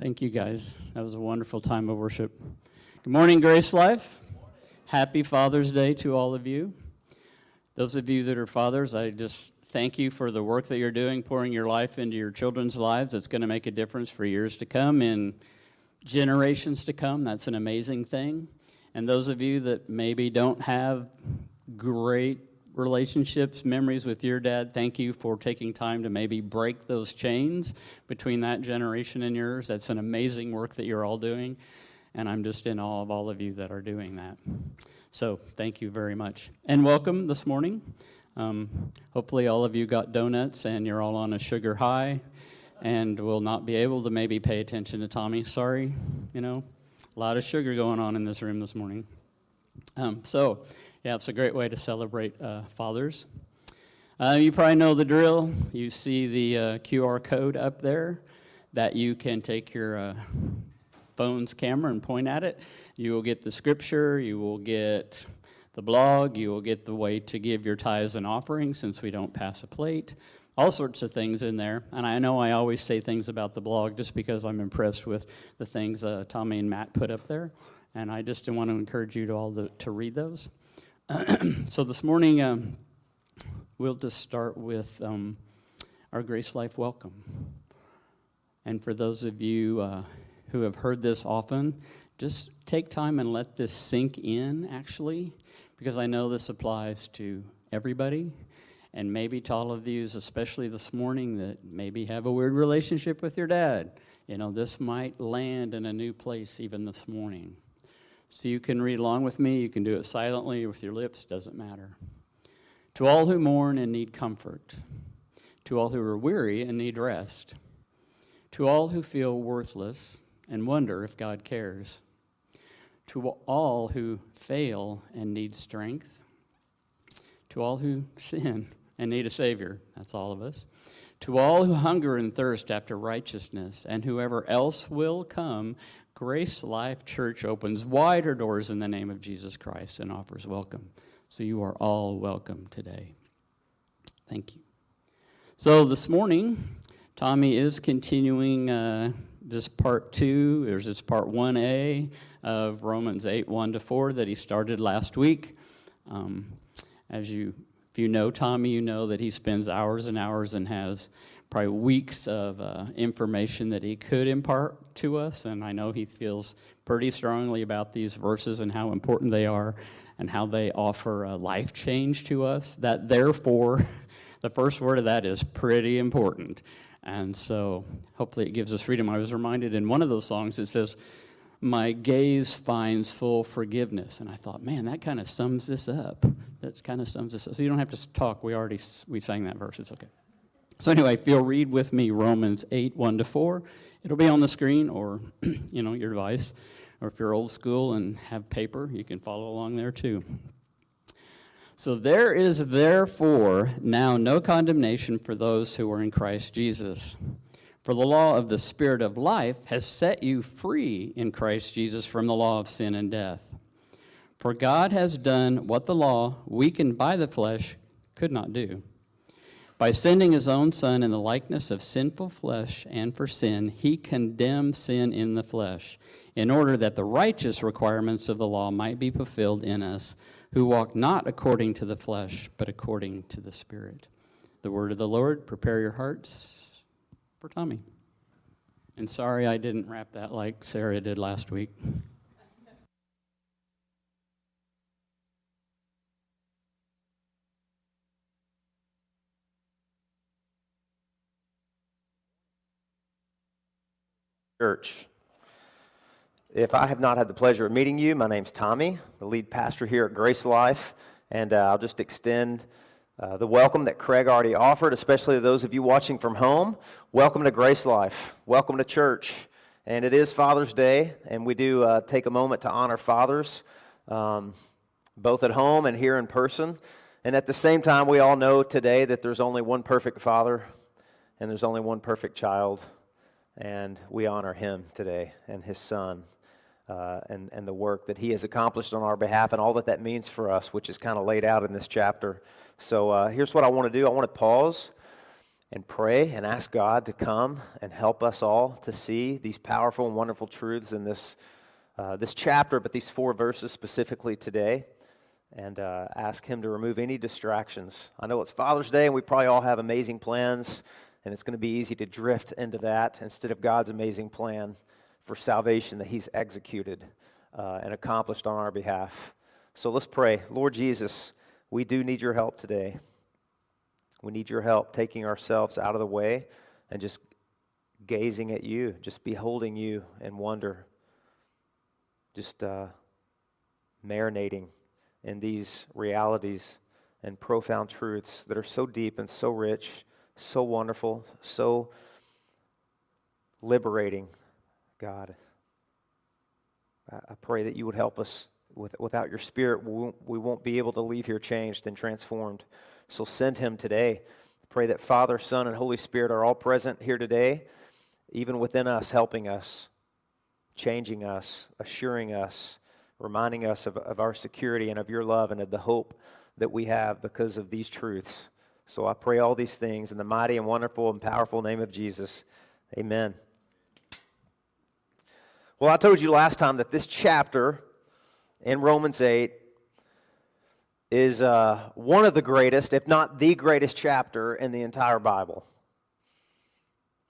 Thank you, guys. That was a wonderful time of worship. Good morning, Grace Life. Happy Father's Day to all of you. Those of you that are fathers, I just thank you for the work that you're doing, pouring your life into your children's lives. It's going to make a difference for years to come and generations to come. That's an amazing thing. And those of you that maybe don't have great relationships, memories with your dad. Thank you for taking time to maybe break those chains between that generation and yours. That's an amazing work that you're all doing, and I'm just in awe of all of you that are doing that. So, thank you very much. And welcome this morning. Um, hopefully, all of you got donuts and you're all on a sugar high and will not be able to maybe pay attention to Tommy. Sorry, you know, a lot of sugar going on in this room this morning. Um, so, yeah, it's a great way to celebrate uh, fathers. Uh, you probably know the drill. You see the uh, QR code up there that you can take your uh, phone's camera and point at it. You will get the scripture, you will get the blog, you will get the way to give your tithes and offerings since we don't pass a plate. All sorts of things in there. And I know I always say things about the blog just because I'm impressed with the things uh, Tommy and Matt put up there. And I just want to encourage you to all to, to read those. so this morning, um, we'll just start with um, our Grace Life welcome. And for those of you uh, who have heard this often, just take time and let this sink in, actually, because I know this applies to everybody. And maybe to all of you, especially this morning, that maybe have a weird relationship with your dad. You know, this might land in a new place even this morning. So you can read along with me. You can do it silently with your lips, doesn't matter. To all who mourn and need comfort, to all who are weary and need rest, to all who feel worthless and wonder if God cares, to all who fail and need strength, to all who sin and need a Savior, that's all of us, to all who hunger and thirst after righteousness, and whoever else will come Grace Life Church opens wider doors in the name of Jesus Christ and offers welcome. So you are all welcome today. Thank you. So this morning, Tommy is continuing uh, this part two, there's this part 1A of Romans 8 1 to 4 that he started last week. Um, as you, if you know Tommy, you know that he spends hours and hours and has probably weeks of uh, information that he could impart to us. And I know he feels pretty strongly about these verses and how important they are and how they offer a life change to us. That, therefore, the first word of that is pretty important. And so hopefully it gives us freedom. I was reminded in one of those songs, it says, My gaze finds full forgiveness. And I thought, man, that kind of sums this up. That kind of sums this up. So you don't have to talk. We already we sang that verse. It's okay. So anyway, if you'll read with me Romans 8, 1 to 4, it'll be on the screen or, you know, your device. Or if you're old school and have paper, you can follow along there too. So there is therefore now no condemnation for those who are in Christ Jesus. For the law of the Spirit of life has set you free in Christ Jesus from the law of sin and death. For God has done what the law, weakened by the flesh, could not do. By sending his own Son in the likeness of sinful flesh and for sin, he condemned sin in the flesh, in order that the righteous requirements of the law might be fulfilled in us, who walk not according to the flesh, but according to the Spirit. The word of the Lord, prepare your hearts for Tommy. And sorry I didn't wrap that like Sarah did last week. Church. If I have not had the pleasure of meeting you, my name's Tommy, the lead pastor here at Grace Life, and uh, I'll just extend uh, the welcome that Craig already offered, especially to those of you watching from home. Welcome to Grace Life. Welcome to church. And it is Father's Day, and we do uh, take a moment to honor fathers, um, both at home and here in person. And at the same time, we all know today that there's only one perfect father and there's only one perfect child and we honor him today and his son uh, and, and the work that he has accomplished on our behalf and all that that means for us, which is kind of laid out in this chapter. So uh, here's what I want to do I want to pause and pray and ask God to come and help us all to see these powerful and wonderful truths in this, uh, this chapter, but these four verses specifically today, and uh, ask Him to remove any distractions. I know it's Father's Day, and we probably all have amazing plans, and it's going to be easy to drift into that instead of God's amazing plan for salvation that He's executed uh, and accomplished on our behalf. So let's pray. Lord Jesus, we do need your help today. We need your help taking ourselves out of the way and just gazing at you, just beholding you in wonder, just uh, marinating in these realities and profound truths that are so deep and so rich, so wonderful, so liberating, God. I pray that you would help us. With, without your spirit, we won't, we won't be able to leave here changed and transformed. So send him today. Pray that Father, Son, and Holy Spirit are all present here today, even within us, helping us, changing us, assuring us, reminding us of, of our security and of your love and of the hope that we have because of these truths. So I pray all these things in the mighty and wonderful and powerful name of Jesus. Amen. Well, I told you last time that this chapter in Romans 8 is uh, one of the greatest, if not the greatest chapter in the entire Bible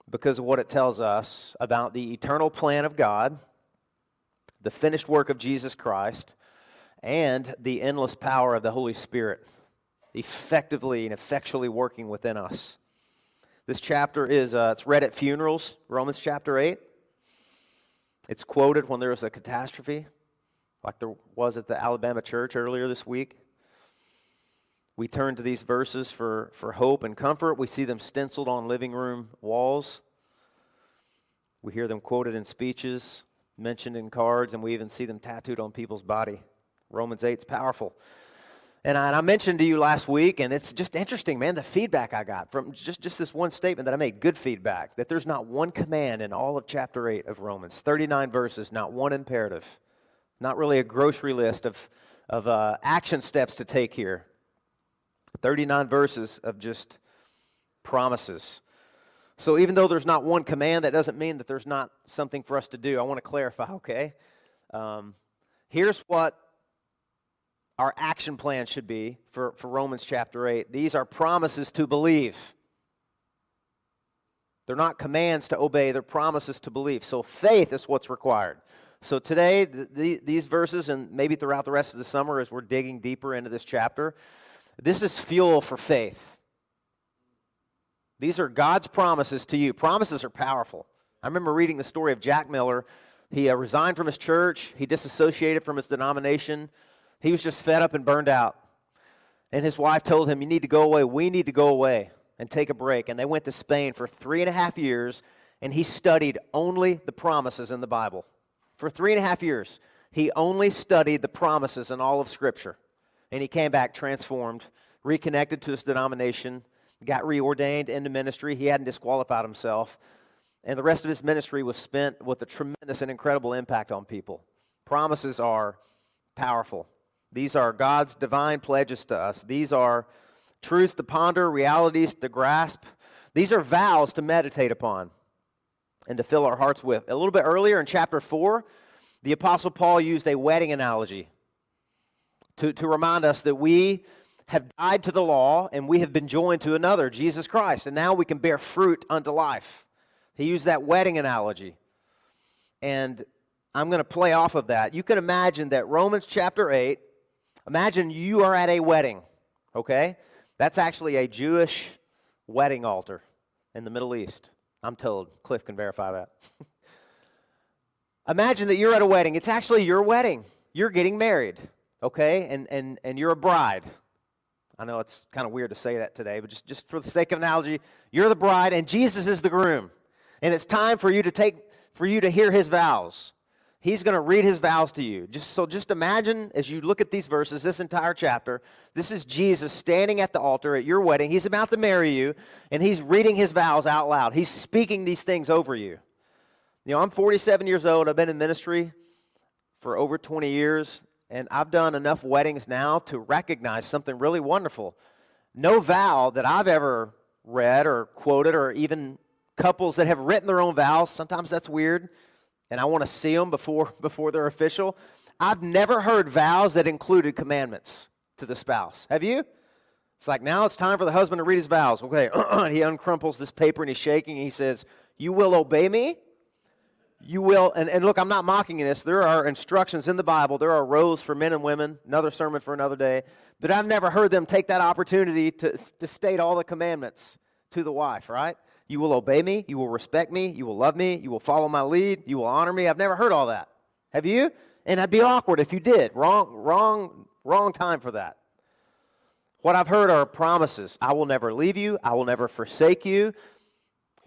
because of what it tells us about the eternal plan of God, the finished work of Jesus Christ, and the endless power of the Holy Spirit effectively and effectually working within us. This chapter is uh, it's read at funerals, Romans chapter 8. It's quoted when there is a catastrophe, like there was at the Alabama church earlier this week. We turn to these verses for, for hope and comfort. We see them stenciled on living room walls. We hear them quoted in speeches, mentioned in cards, and we even see them tattooed on people's body. Romans 8 is powerful. And I, and I, mentioned to you last week, and it's just interesting, man, the feedback I got from just, just this one statement that I made, good feedback, that there's not one command in all of chapter 8 of Romans, 39 verses, not one imperative, not really a grocery list of, of uh, action steps to take here. 39 verses of just promises. So even though there's not one command, that doesn't mean that there's not something for us to do. I want to clarify, okay? Um, here's what our action plan should be for, for Romans chapter 8. These are promises to believe. They're not commands to obey, they're promises to believe. So faith is what's required. So today, the, the, these verses, and maybe throughout the rest of the summer as we're digging deeper into this chapter, this is fuel for faith. These are God's promises to you. Promises are powerful. I remember reading the story of Jack Miller. He uh, resigned from his church, he disassociated from his denomination. He was just fed up and burned out. And his wife told him, You need to go away. We need to go away and take a break. And they went to Spain for three and a half years, and he studied only the promises in the Bible. For three and a half years, he only studied the promises in all of Scripture. And he came back transformed, reconnected to his denomination, got reordained into ministry. He hadn't disqualified himself. And the rest of his ministry was spent with a tremendous and incredible impact on people. Promises are powerful. These are God's divine pledges to us. These are truths to ponder, realities to grasp. These are vows to meditate upon and to fill our hearts with. A little bit earlier in chapter 4, the Apostle Paul used a wedding analogy to, to remind us that we have died to the law and we have been joined to another, Jesus Christ, and now we can bear fruit unto life. He used that wedding analogy. And I'm going to play off of that. You can imagine that Romans chapter 8, imagine you are at a wedding, okay? That's actually a Jewish wedding altar in the Middle East. I'm told. Cliff can verify that. imagine that you're at a wedding. It's actually your wedding. You're getting married okay? And, and, and you're a bride. I know it's kind of weird to say that today, but just, just for the sake of analogy, you're the bride and Jesus is the groom. And it's time for you to take for you to hear his vows. He's going to read his vows to you. Just so just imagine as you look at these verses, this entire chapter, this is Jesus standing at the altar at your wedding. He's about to marry you and he's reading his vows out loud. He's speaking these things over you. You know, I'm 47 years old. I've been in ministry for over 20 years. And I've done enough weddings now to recognize something really wonderful. No vow that I've ever read or quoted, or even couples that have written their own vows. Sometimes that's weird, and I want to see them before, before they're official. I've never heard vows that included commandments to the spouse. Have you? It's like now it's time for the husband to read his vows. Okay, he uncrumples this paper and he's shaking. And he says, You will obey me. You will, and, and look, I'm not mocking this. There are instructions in the Bible. There are rows for men and women, another sermon for another day. But I've never heard them take that opportunity to, to state all the commandments to the wife, right? You will obey me. You will respect me. You will love me. You will follow my lead. You will honor me. I've never heard all that. Have you? And I'd be awkward if you did. Wrong, wrong, wrong time for that. What I've heard are promises. I will never leave you. I will never forsake you.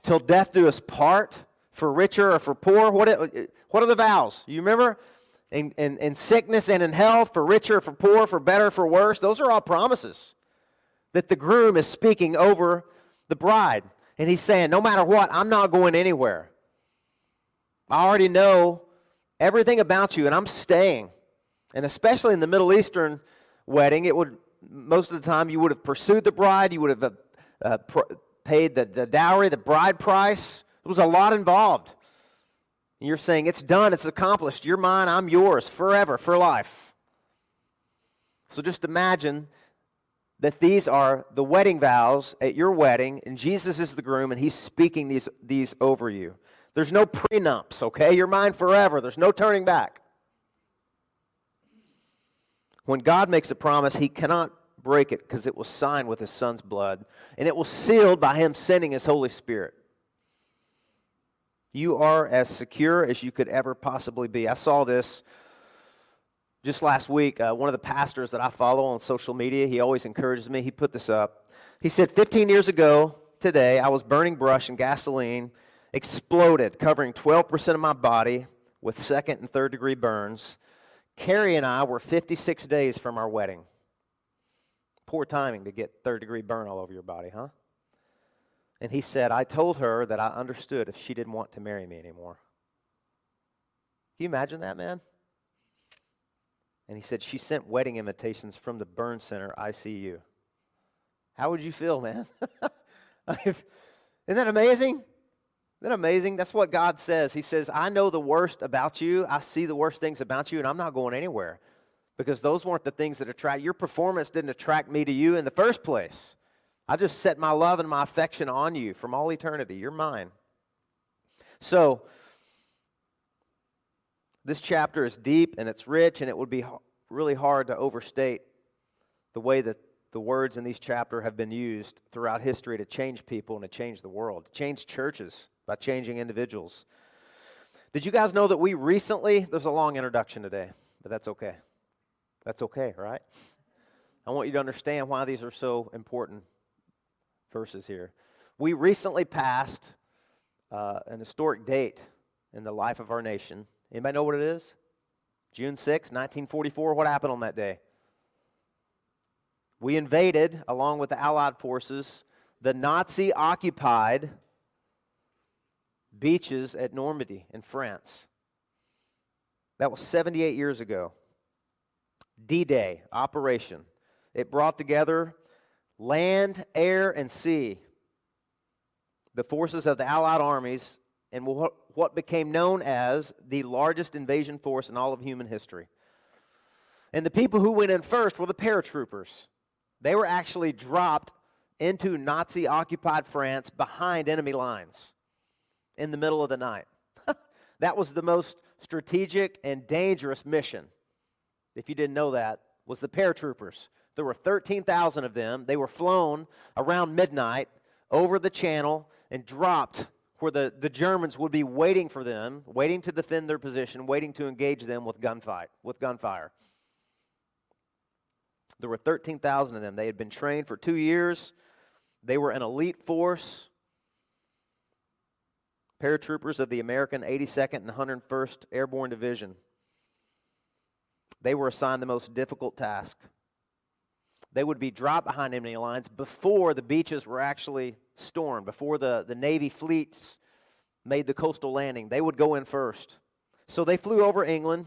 Till death do us part, for richer or for poor. What, what are the vows? You remember? In, in, in sickness and in health, for richer, for poor, for better, for worse. Those are all promises that the groom is speaking over the bride. And he's saying, no matter what, I'm not going anywhere. I already know everything about you, and I'm staying. And especially in the Middle Eastern wedding, it would most of the time you would have pursued the bride, you would have uh, uh pr- paid the, the dowry, the bride price. There was a lot involved. And you're saying, it's done, it's accomplished. You're mine, I'm yours, forever, for life. So just imagine that these are the wedding vows at your wedding, and Jesus is the groom, and he's speaking these, these over you. There's no prenups, okay? You're mine forever. There's no turning back. When God makes a promise, he cannot break it because it was signed with his son's blood, and it was sealed by him sending his Holy Spirit. You are as secure as you could ever possibly be. I saw this just last week. Uh, one of the pastors that I follow on social media, he always encourages me. He put this up. He said, 15 years ago today, I was burning brush and gasoline, exploded, covering 12% of my body with second and third degree burns. Carrie and I were 56 days from our wedding. Poor timing to get third degree burn all over your body, huh? And he said, I told her that I understood if she didn't want to marry me anymore. Can you imagine that, man? And he said, She sent wedding invitations from the burn center ICU. How would you feel, man? Isn't that amazing? Isn't that amazing? That's what God says. He says, I know the worst about you. I see the worst things about you, and I'm not going anywhere because those weren't the things that attract your performance didn't attract me to you in the first place. I just set my love and my affection on you from all eternity. You're mine. So, this chapter is deep and it's rich, and it would be really hard to overstate the way that the words in these chapter have been used throughout history to change people and to change the world, to change churches by changing individuals. Did you guys know that we recently, there's a long introduction today, but that's okay. That's okay, right? I want you to understand why these are so important verses here. We recently passed uh, an historic date in the life of our nation. Anybody know what it is? June 6, 1944. What happened on that day? We invaded, along with the Allied forces, the Nazi occupied beaches at Normandy in France. That was 78 years ago. D Day operation. It brought together land, air, and sea, the forces of the Allied armies, and what became known as the largest invasion force in all of human history. And the people who went in first were the paratroopers. They were actually dropped into Nazi occupied France behind enemy lines in the middle of the night. that was the most strategic and dangerous mission. If you didn't know that, was the paratroopers. There were 13,000 of them. They were flown around midnight over the channel and dropped where the, the Germans would be waiting for them, waiting to defend their position, waiting to engage them with gunfight, with gunfire. There were 13,000 of them. They had been trained for two years. They were an elite force paratroopers of the American 82nd and 101st Airborne Division. They were assigned the most difficult task. They would be dropped behind enemy lines before the beaches were actually stormed, before the, the Navy fleets made the coastal landing. They would go in first. So they flew over England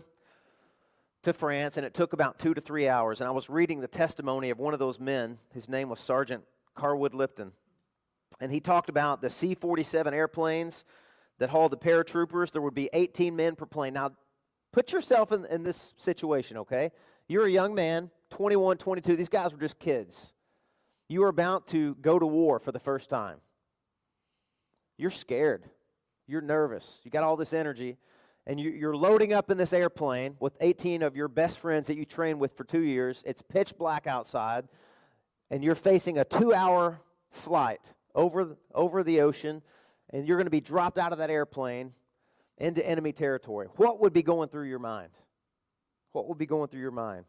to France, and it took about two to three hours. And I was reading the testimony of one of those men. His name was Sergeant Carwood Lipton. And he talked about the C 47 airplanes that hauled the paratroopers. There would be 18 men per plane. Now, put yourself in, in this situation, okay? You're a young man, 21, 22. These guys were just kids. You are about to go to war for the first time. You're scared. You're nervous. You got all this energy. And you, are loading up in this airplane with 18 of your best friends that you trained with for two years. It's pitch black outside. And you're facing a two hour flight over, over the ocean. And you're going to be dropped out of that airplane into enemy territory. What would be going through your mind? What would be going through your mind?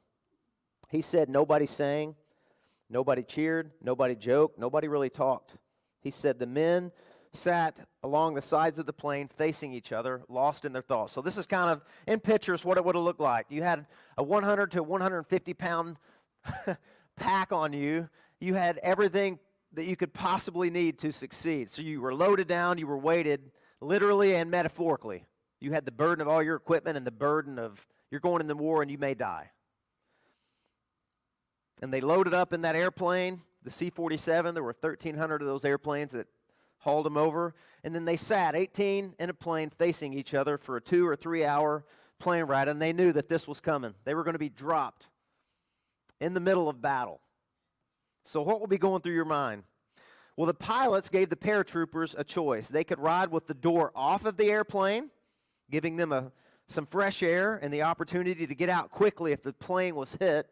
He said, Nobody sang, nobody cheered, nobody joked, nobody really talked. He said, The men sat along the sides of the plane facing each other, lost in their thoughts. So, this is kind of in pictures what it would have looked like. You had a 100 to 150 pound pack on you, you had everything that you could possibly need to succeed. So, you were loaded down, you were weighted literally and metaphorically. You had the burden of all your equipment and the burden of you're going in the war and you may die. And they loaded up in that airplane, the C 47. There were 1,300 of those airplanes that hauled them over. And then they sat, 18 in a plane, facing each other for a two or three hour plane ride. And they knew that this was coming. They were going to be dropped in the middle of battle. So, what will be going through your mind? Well, the pilots gave the paratroopers a choice. They could ride with the door off of the airplane, giving them a, some fresh air and the opportunity to get out quickly if the plane was hit,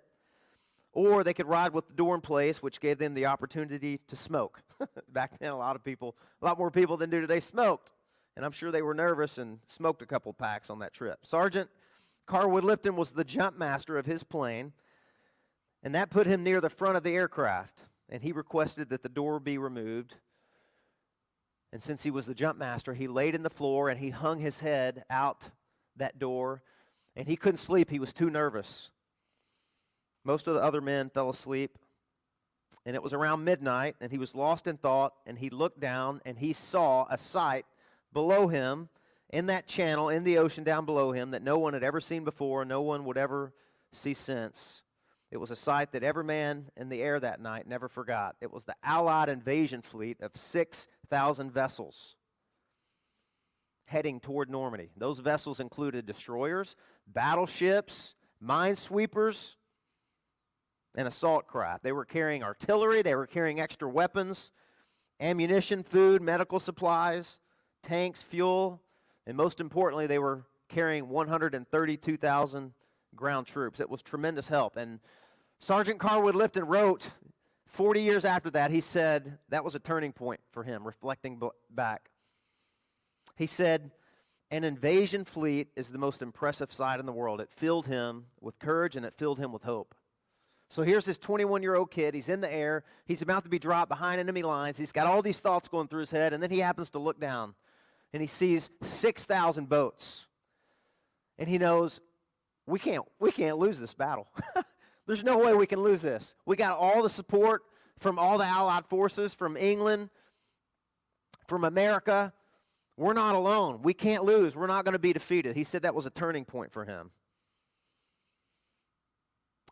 or they could ride with the door in place, which gave them the opportunity to smoke. Back then, a lot of people, a lot more people than do today, smoked. And I'm sure they were nervous and smoked a couple packs on that trip. Sergeant Carwood Lipton was the jump master of his plane, and that put him near the front of the aircraft and he requested that the door be removed. And since he was the jump master, he laid in the floor and he hung his head out that door, and he couldn't sleep. He was too nervous. Most of the other men fell asleep, and it was around midnight, and he was lost in thought, and he looked down and he saw a sight below him in that channel in the ocean down below him that no one had ever seen before, and no one would ever see since. It was a sight that every man in the air that night never forgot. It was the Allied invasion fleet of 6,000 vessels heading toward Normandy. Those vessels included destroyers, battleships, minesweepers, and assault craft. They were carrying artillery, they were carrying extra weapons, ammunition, food, medical supplies, tanks, fuel, and most importantly, they were carrying 132,000 ground troops. It was tremendous help. And Sergeant Carwood Lipton wrote 40 years after that, he said that was a turning point for him, reflecting back. He said, An invasion fleet is the most impressive sight in the world. It filled him with courage and it filled him with hope. So here's this 21 year old kid. He's in the air. He's about to be dropped behind enemy lines. He's got all these thoughts going through his head, and then he happens to look down and he sees 6,000 boats. And he knows we can't, we can't lose this battle. There's no way we can lose this. We got all the support from all the Allied forces, from England, from America. We're not alone. We can't lose. We're not going to be defeated. He said that was a turning point for him.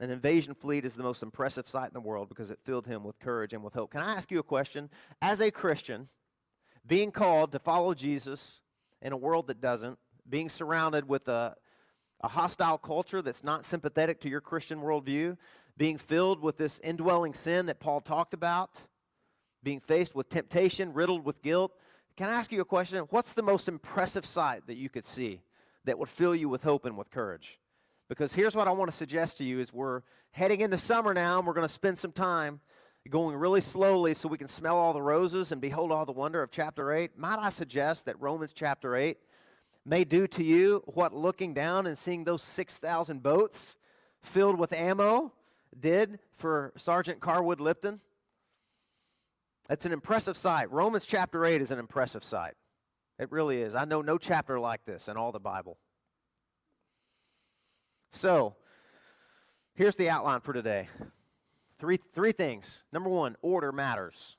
An invasion fleet is the most impressive sight in the world because it filled him with courage and with hope. Can I ask you a question? As a Christian, being called to follow Jesus in a world that doesn't, being surrounded with a, a hostile culture that's not sympathetic to your Christian worldview, being filled with this indwelling sin that Paul talked about, being faced with temptation, riddled with guilt. Can I ask you a question? What's the most impressive sight that you could see that would fill you with hope and with courage? Because here's what I want to suggest to you is we're heading into summer now and we're going to spend some time going really slowly so we can smell all the roses and behold all the wonder of chapter 8. Might I suggest that Romans chapter 8 may do to you what looking down and seeing those 6,000 boats filled with ammo did for Sergeant Carwood Lipton. It's an impressive sight. Romans chapter 8 is an impressive sight. It really is. I know no chapter like this in all the Bible. So, here's the outline for today. Three, three things. Number one, order matters.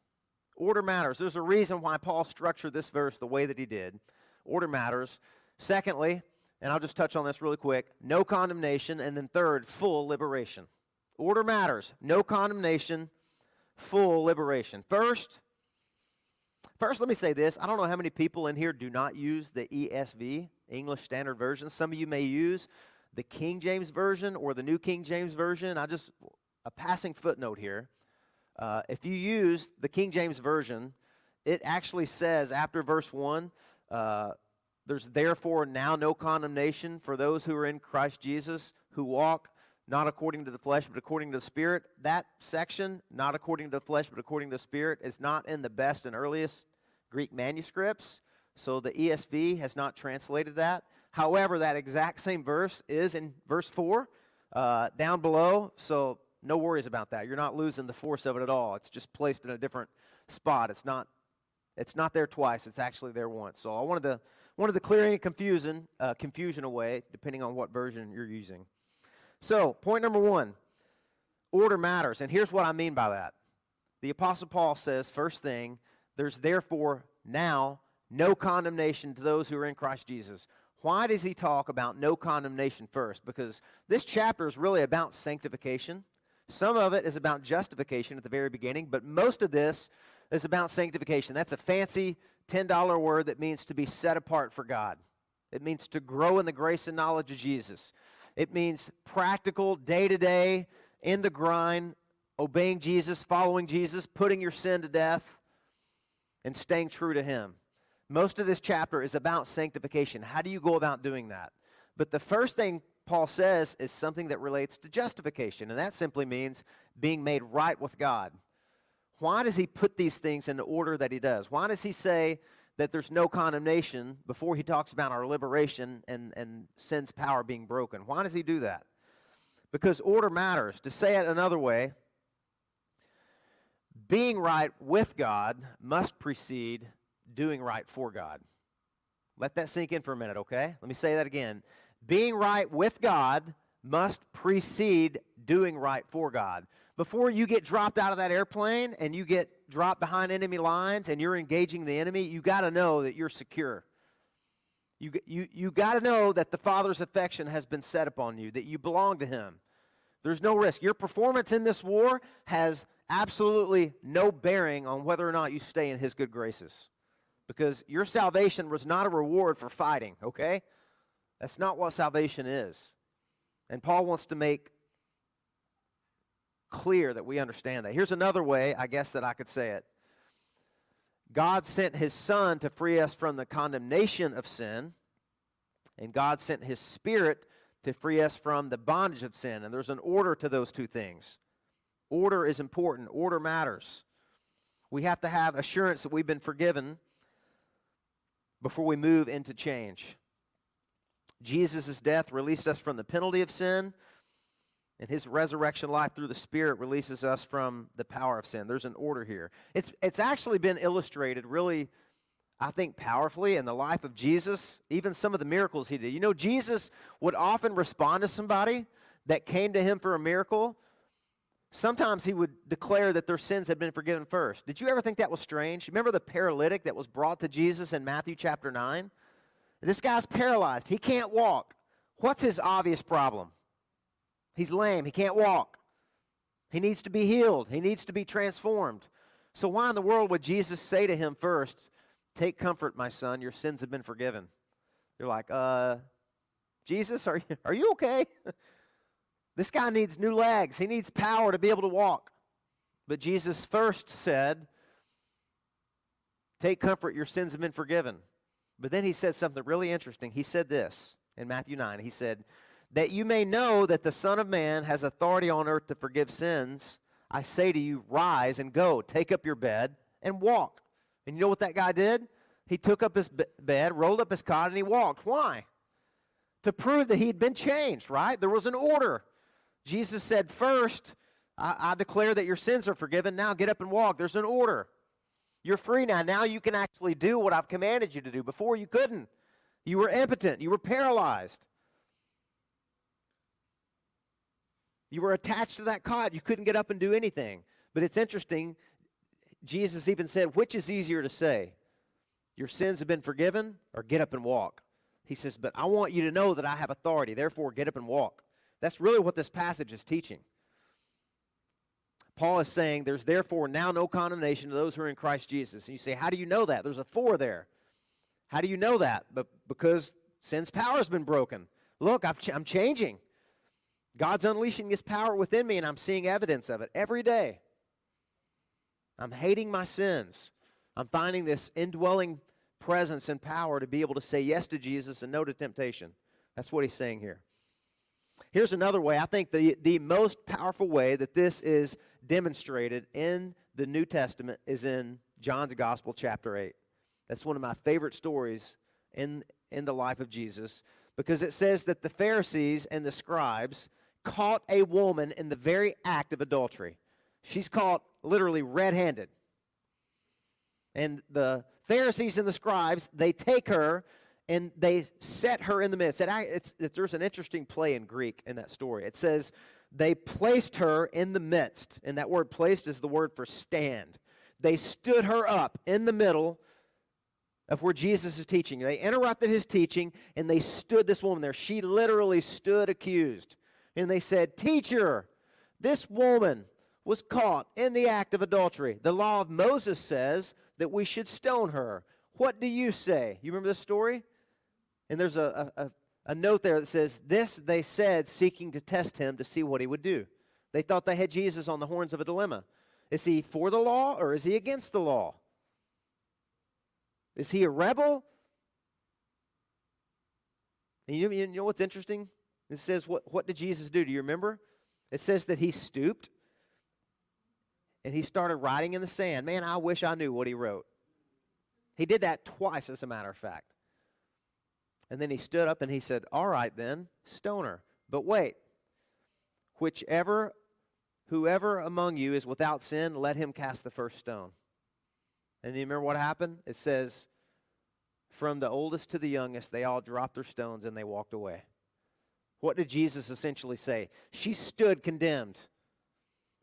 Order matters. There's a reason why Paul structured this verse the way that he did. Order matters. Secondly, and I'll just touch on this really quick no condemnation. And then third, full liberation. Order matters. No condemnation, full liberation. First, First, let me say this. I don't know how many people in here do not use the ESV, English Standard Version. Some of you may use the King James Version or the New King James Version. I just, a passing footnote here. Uh, if you use the King James Version, it actually says after verse 1, uh, there's therefore now no condemnation for those who are in Christ Jesus, who walk not according to the flesh, but according to the Spirit. That section, not according to the flesh, but according to the Spirit, is not in the best and earliest Greek manuscripts. So the ESV has not translated that. However, that exact same verse is in verse 4 uh, down below. So no worries about that. You're not losing the force of it at all. It's just placed in a different spot. It's not, it's not there twice. It's actually there once. So I wanted to, wanted to clear any confusion, uh, confusion away, depending on what version you're using. So, point number one order matters. And here's what I mean by that. The Apostle Paul says, first thing, there's therefore now no condemnation to those who are in Christ Jesus. Why does he talk about no condemnation first? Because this chapter is really about sanctification. Some of it is about justification at the very beginning, but most of this is about sanctification. That's a fancy $10 word that means to be set apart for God. It means to grow in the grace and knowledge of Jesus. It means practical, day to day, in the grind, obeying Jesus, following Jesus, putting your sin to death, and staying true to Him. Most of this chapter is about sanctification. How do you go about doing that? But the first thing Paul says is something that relates to justification, and that simply means being made right with God. Why does he put these things in the order that he does? Why does he say that there's no condemnation before he talks about our liberation and, and sin's power being broken? Why does he do that? Because order matters. To say it another way, being right with God must precede doing right for God. Let that sink in for a minute, okay? Let me say that again. Being right with God must precede doing right for God. Before you get dropped out of that airplane and you get dropped behind enemy lines and you're engaging the enemy, you got to know that you're secure. You, you, you got to know that the Father's affection has been set upon you, that you belong to Him. There's no risk. Your performance in this war has absolutely no bearing on whether or not you stay in His good graces. Because your salvation was not a reward for fighting, okay? That's not what salvation is. And Paul wants to make clear that we understand that. Here's another way, I guess, that I could say it God sent his Son to free us from the condemnation of sin, and God sent his Spirit to free us from the bondage of sin. And there's an order to those two things. Order is important, order matters. We have to have assurance that we've been forgiven before we move into change. Jesus' death released us from the penalty of sin, and his resurrection life through the Spirit releases us from the power of sin. There's an order here. It's, it's actually been illustrated really, I think, powerfully in the life of Jesus, even some of the miracles he did. You know, Jesus would often respond to somebody that came to him for a miracle. Sometimes he would declare that their sins had been forgiven first. Did you ever think that was strange? Remember the paralytic that was brought to Jesus in Matthew chapter 9? This guy's paralyzed. He can't walk. What's his obvious problem? He's lame. He can't walk. He needs to be healed. He needs to be transformed. So, why in the world would Jesus say to him first, Take comfort, my son, your sins have been forgiven? You're like, uh, Jesus, are you, are you okay? this guy needs new legs. He needs power to be able to walk. But Jesus first said, Take comfort, your sins have been forgiven. But then he said something really interesting. He said this in Matthew 9. He said, That you may know that the Son of Man has authority on earth to forgive sins, I say to you, rise and go, take up your bed and walk. And you know what that guy did? He took up his bed, rolled up his cot, and he walked. Why? To prove that he'd been changed, right? There was an order. Jesus said, First, I, I declare that your sins are forgiven. Now get up and walk. There's an order. You're free now. Now you can actually do what I've commanded you to do. Before you couldn't. You were impotent. You were paralyzed. You were attached to that cot. You couldn't get up and do anything. But it's interesting. Jesus even said, which is easier to say? Your sins have been forgiven or get up and walk? He says, but I want you to know that I have authority. Therefore, get up and walk. That's really what this passage is teaching. Paul is saying there's therefore now no condemnation to those who are in Christ Jesus. And you say, how do you know that? There's a four there. How do you know that? But because sin's power has been broken. Look, i am changing. God's unleashing this power within me, and I'm seeing evidence of it every day. I'm hating my sins. I'm finding this indwelling presence and power to be able to say yes to Jesus and no to temptation. That's what he's saying here. Here's another way. I think the, the most powerful way that this is demonstrated in the New Testament is in John's Gospel, chapter 8. That's one of my favorite stories in, in the life of Jesus because it says that the Pharisees and the scribes caught a woman in the very act of adultery. She's caught literally red handed. And the Pharisees and the scribes, they take her and they set her in the midst. It's, it's, there's an interesting play in Greek in that story. It says they placed her in the midst, and that word placed is the word for stand. They stood her up in the middle of where Jesus is teaching. They interrupted his teaching and they stood this woman there. She literally stood accused. And they said, Teacher, this woman was caught in the act of adultery. The law of Moses says that we should stone her. What do you say? You remember this story? And there's a, a, a note there that says, This they said, seeking to test him to see what he would do. They thought they had Jesus on the horns of a dilemma. Is he for the law or is he against the law? Is he a rebel? And you, you know what's interesting? It says, what, what did Jesus do? Do you remember? It says that he stooped and he started writing in the sand. Man, I wish I knew what he wrote. He did that twice, as a matter of fact. And then he stood up and he said, All right, then, stoner. But wait, whichever, whoever among you is without sin, let him cast the first stone. And you remember what happened? It says, From the oldest to the youngest, they all dropped their stones and they walked away. What did Jesus essentially say? She stood condemned.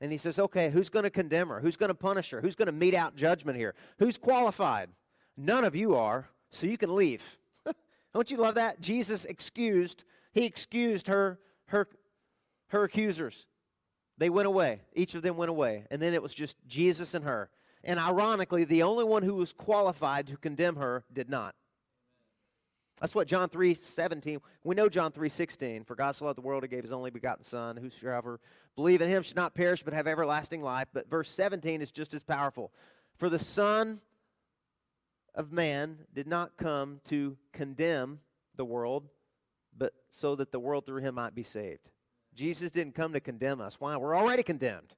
And he says, okay, who's going to condemn her? Who's going to punish her? Who's going to mete out judgment here? Who's qualified? None of you are, so you can leave. Don't you love that? Jesus excused, he excused her, her, her accusers. They went away. Each of them went away. And then it was just Jesus and her. And ironically, the only one who was qualified to condemn her did not. That's what John 3 17. We know John 3 16. For God so loved the world, he gave his only begotten Son. Whosoever believe in him should not perish, but have everlasting life. But verse 17 is just as powerful. For the Son of Man did not come to condemn the world, but so that the world through him might be saved. Jesus didn't come to condemn us. Why? We're already condemned.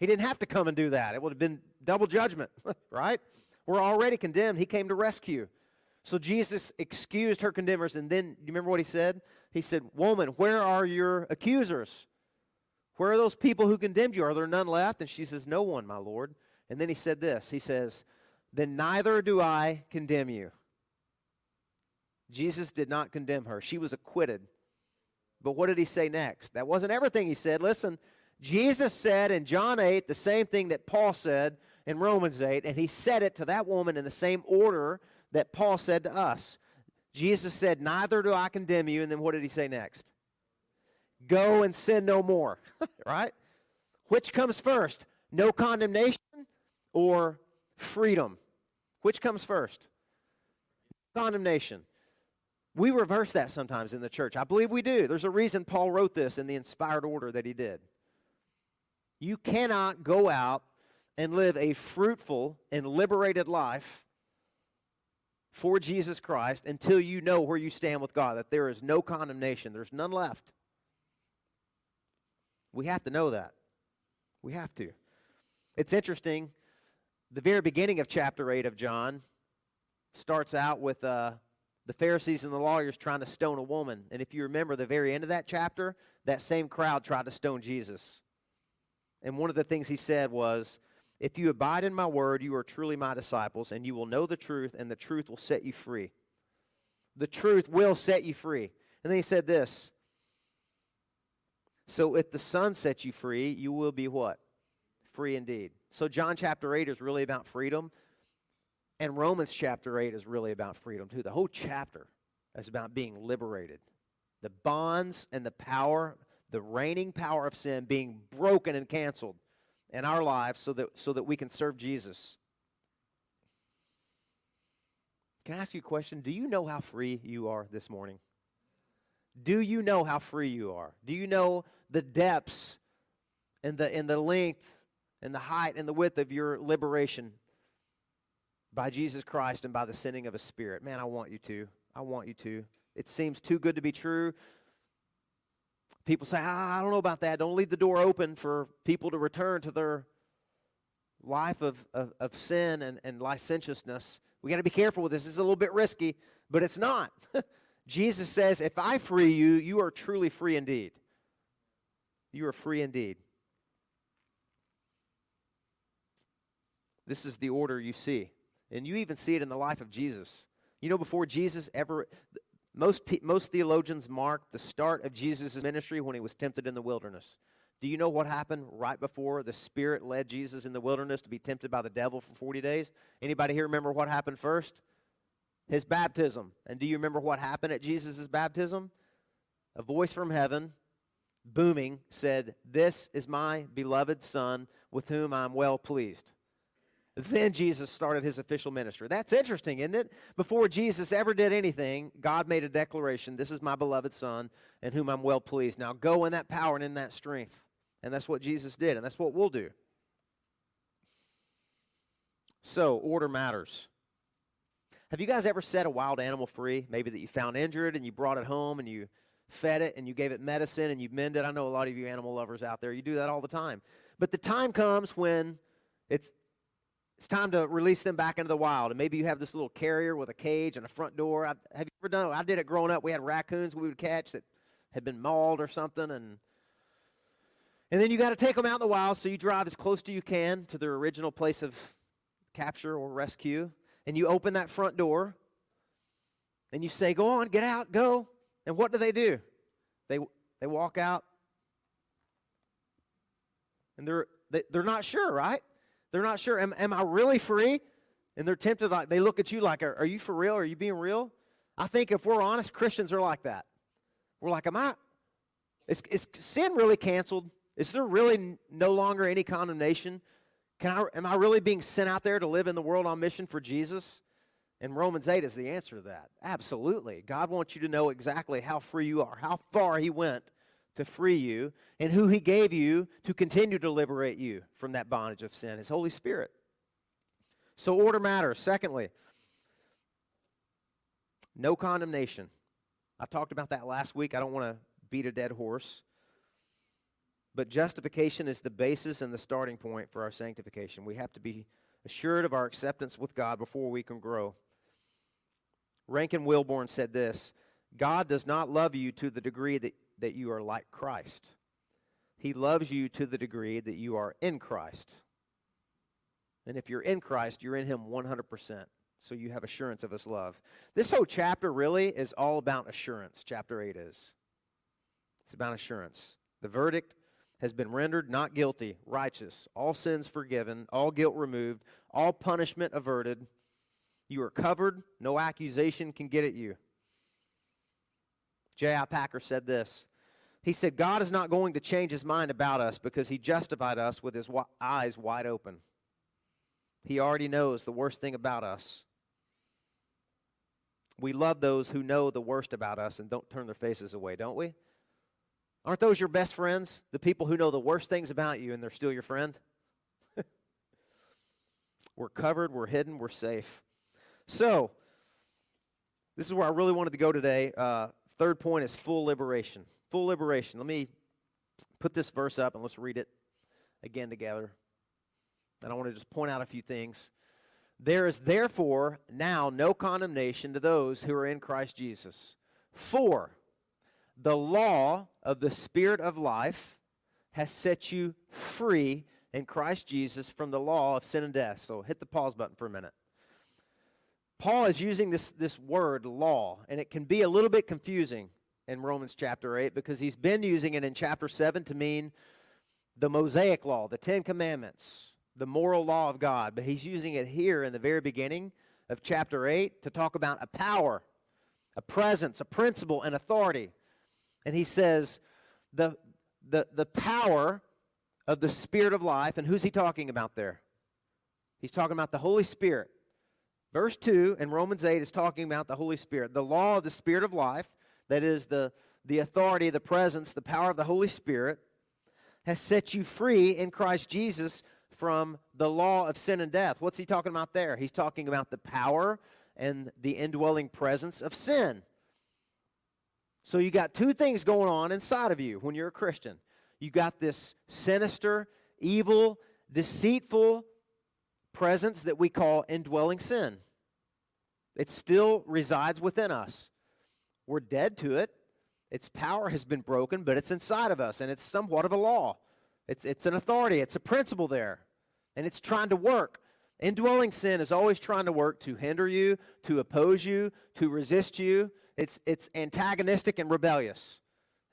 He didn't have to come and do that. It would have been double judgment, right? We're already condemned. He came to rescue. So Jesus excused her condemners, and then you remember what he said? He said, Woman, where are your accusers? Where are those people who condemned you? Are there none left? And she says, No one, my Lord. And then he said this He says, Then neither do I condemn you. Jesus did not condemn her. She was acquitted. But what did he say next? That wasn't everything he said. Listen, Jesus said in John 8 the same thing that Paul said in Romans 8, and he said it to that woman in the same order that Paul said to us. Jesus said, Neither do I condemn you. And then what did he say next? Go and sin no more. right? Which comes first? No condemnation or freedom? Which comes first? Condemnation. We reverse that sometimes in the church. I believe we do. There's a reason Paul wrote this in the inspired order that he did. You cannot go out and live a fruitful and liberated life for Jesus Christ until you know where you stand with God, that there is no condemnation, there's none left. We have to know that. We have to. It's interesting. The very beginning of chapter 8 of John starts out with uh, the Pharisees and the lawyers trying to stone a woman. And if you remember the very end of that chapter, that same crowd tried to stone Jesus. And one of the things he said was, if you abide in my word, you are truly my disciples, and you will know the truth, and the truth will set you free. The truth will set you free. And then he said this So if the Son sets you free, you will be what? Free indeed. So John chapter 8 is really about freedom, and Romans chapter 8 is really about freedom too. The whole chapter is about being liberated. The bonds and the power, the reigning power of sin being broken and canceled in our lives so that, so that we can serve Jesus. Can I ask you a question? Do you know how free you are this morning? Do you know how free you are? Do you know the depths and the, and the length and the height and the width of your liberation by Jesus Christ and by the sending of a spirit? Man, I want you to. I want you to. It seems too good to be true. People say, ah, I don't know about that. Don't leave the door open for people to return to their life of, of, of sin and, and licentiousness. We got to be careful with this. This is a little bit risky, but it's not. Jesus says, If I free you, you are truly free indeed. You are free indeed. This is the order you see. And you even see it in the life of Jesus. You know, before Jesus ever, most, most theologians mark the start of Jesus' ministry when he was tempted in the wilderness. Do you know what happened right before the Spirit led Jesus in the wilderness to be tempted by the devil for 40 days? Anybody here remember what happened first? his baptism. And do you remember what happened at Jesus' baptism? A voice from heaven, booming, said, This is my beloved Son with whom I'm well pleased. Then Jesus started his official ministry. That's interesting, isn't it? Before Jesus ever did anything, God made a declaration This is my beloved Son in whom I'm well pleased. Now go in that power and in that strength. And that's what Jesus did, and that's what we'll do. So, order matters. Have you guys ever set a wild animal free? Maybe that you found injured and you brought it home and you fed it and you gave it medicine and you mended. It. I know a lot of you animal lovers out there. You do that all the time. But the time comes when it's it's time to release them back into the wild. And maybe you have this little carrier with a cage and a front door. I, have you ever done? I did it growing up. We had raccoons we would catch that had been mauled or something and and then you got to take them out in the wild, so you drive as close to you can to their original place of capture or rescue and you open that front door and you say, Go on, get out, go. And what do they do? They, they walk out and they're, they, they're not sure, right? They're not sure. Am, am I really free? And they're tempted, like, they look at you like, are, are you for real? Are you being real? I think if we're honest, Christians are like that. We're like, Am I, is, is sin really canceled? Is there really no longer any condemnation? Can I, am I really being sent out there to live in the world on mission for Jesus? And Romans 8 is the answer to that. Absolutely. God wants you to know exactly how free you are, how far He went to free you, and who He gave you to continue to liberate you from that bondage of sin His Holy Spirit. So, order matters. Secondly, no condemnation. I talked about that last week. I don't want to beat a dead horse. But justification is the basis and the starting point for our sanctification. We have to be assured of our acceptance with God before we can grow. Rankin Wilbourne said this God does not love you to the degree that, that you are like Christ, He loves you to the degree that you are in Christ. And if you're in Christ, you're in Him 100%. So you have assurance of His love. This whole chapter really is all about assurance. Chapter 8 is. It's about assurance. The verdict has been rendered not guilty, righteous, all sins forgiven, all guilt removed, all punishment averted. You are covered, no accusation can get at you. J.I. Packer said this. He said, God is not going to change his mind about us because he justified us with his eyes wide open. He already knows the worst thing about us. We love those who know the worst about us and don't turn their faces away, don't we? Aren't those your best friends? The people who know the worst things about you and they're still your friend? we're covered, we're hidden, we're safe. So, this is where I really wanted to go today. Uh, third point is full liberation. Full liberation. Let me put this verse up and let's read it again together. And I want to just point out a few things. There is therefore now no condemnation to those who are in Christ Jesus. For the law of the Spirit of life has set you free in Christ Jesus from the law of sin and death. So hit the pause button for a minute. Paul is using this, this word law, and it can be a little bit confusing in Romans chapter 8 because he's been using it in chapter 7 to mean the Mosaic law, the Ten Commandments, the moral law of God. But he's using it here in the very beginning of chapter 8 to talk about a power, a presence, a principle, and authority and he says, the, the, the power of the Spirit of life. And who's he talking about there? He's talking about the Holy Spirit. Verse 2 in Romans 8 is talking about the Holy Spirit. The law of the Spirit of life, that is the, the authority, the presence, the power of the Holy Spirit, has set you free in Christ Jesus from the law of sin and death. What's he talking about there? He's talking about the power and the indwelling presence of sin. So you got two things going on inside of you when you're a Christian. You got this sinister, evil, deceitful presence that we call indwelling sin. It still resides within us. We're dead to it. Its power has been broken, but it's inside of us, and it's somewhat of a law. It's, it's an authority, it's a principle there, and it's trying to work. Indwelling sin is always trying to work to hinder you, to oppose you, to resist you. It's, it's antagonistic and rebellious.